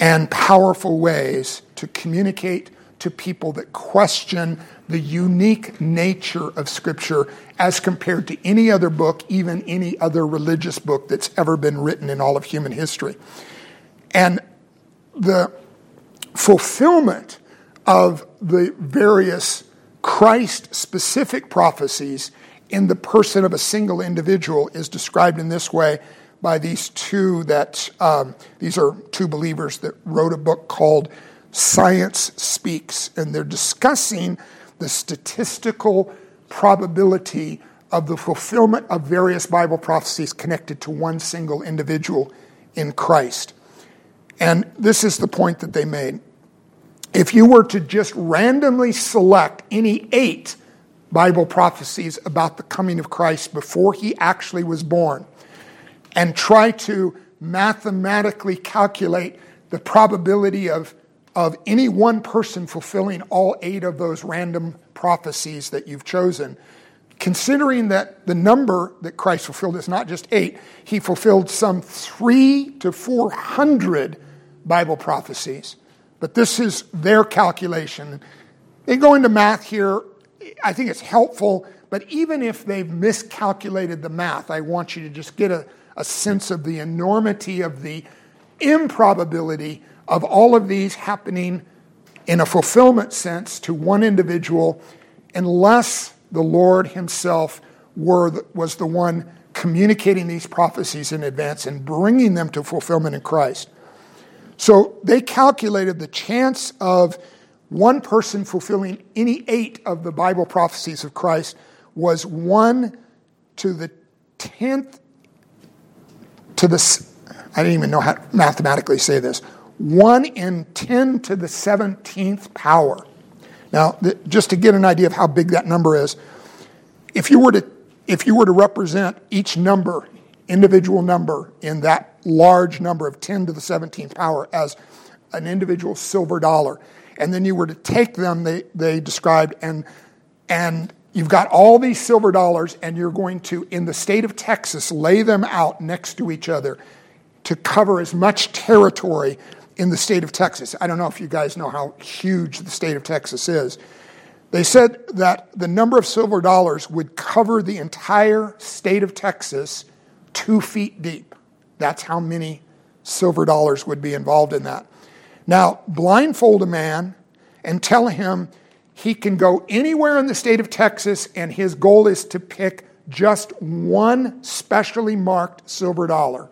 and powerful ways to communicate to people that question the unique nature of Scripture as compared to any other book, even any other religious book that's ever been written in all of human history. And the fulfillment of the various Christ specific prophecies in the person of a single individual is described in this way by these two that um, these are two believers that wrote a book called Science Speaks, and they're discussing the statistical probability of the fulfillment of various Bible prophecies connected to one single individual in Christ. And this is the point that they made. If you were to just randomly select any eight Bible prophecies about the coming of Christ before he actually was born and try to mathematically calculate the probability of, of any one person fulfilling all eight of those random prophecies that you've chosen, considering that the number that Christ fulfilled is not just eight, he fulfilled some three to 400 Bible prophecies. But this is their calculation. They go into math here. I think it's helpful, but even if they've miscalculated the math, I want you to just get a, a sense of the enormity of the improbability of all of these happening in a fulfillment sense to one individual unless the Lord Himself were, was the one communicating these prophecies in advance and bringing them to fulfillment in Christ. So they calculated the chance of one person fulfilling any eight of the Bible prophecies of Christ was one to the tenth to the I don't even know how to mathematically say this. One in ten to the seventeenth power. Now, just to get an idea of how big that number is, if you were to if you were to represent each number, individual number in that large number of 10 to the 17th power as an individual silver dollar. And then you were to take them, they, they described, and, and you've got all these silver dollars, and you're going to, in the state of Texas, lay them out next to each other to cover as much territory in the state of Texas. I don't know if you guys know how huge the state of Texas is. They said that the number of silver dollars would cover the entire state of Texas two feet deep. That's how many silver dollars would be involved in that. Now, blindfold a man and tell him he can go anywhere in the state of Texas, and his goal is to pick just one specially marked silver dollar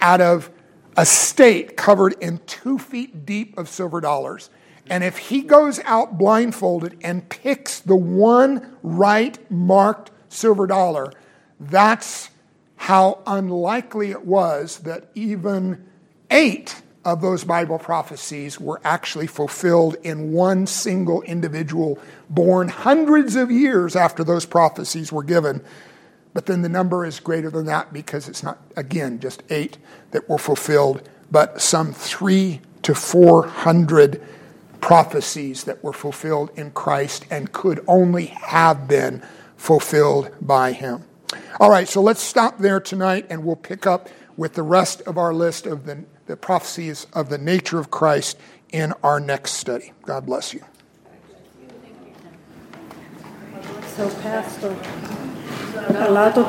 out of a state covered in two feet deep of silver dollars. And if he goes out blindfolded and picks the one right marked silver dollar, that's how unlikely it was that even eight of those Bible prophecies were actually fulfilled in one single individual born hundreds of years after those prophecies were given. But then the number is greater than that because it's not, again, just eight that were fulfilled, but some three to four hundred prophecies that were fulfilled in Christ and could only have been fulfilled by him. All right, so let's stop there tonight and we'll pick up with the rest of our list of the, the prophecies of the nature of Christ in our next study. God bless you. So, Pastor, a lot of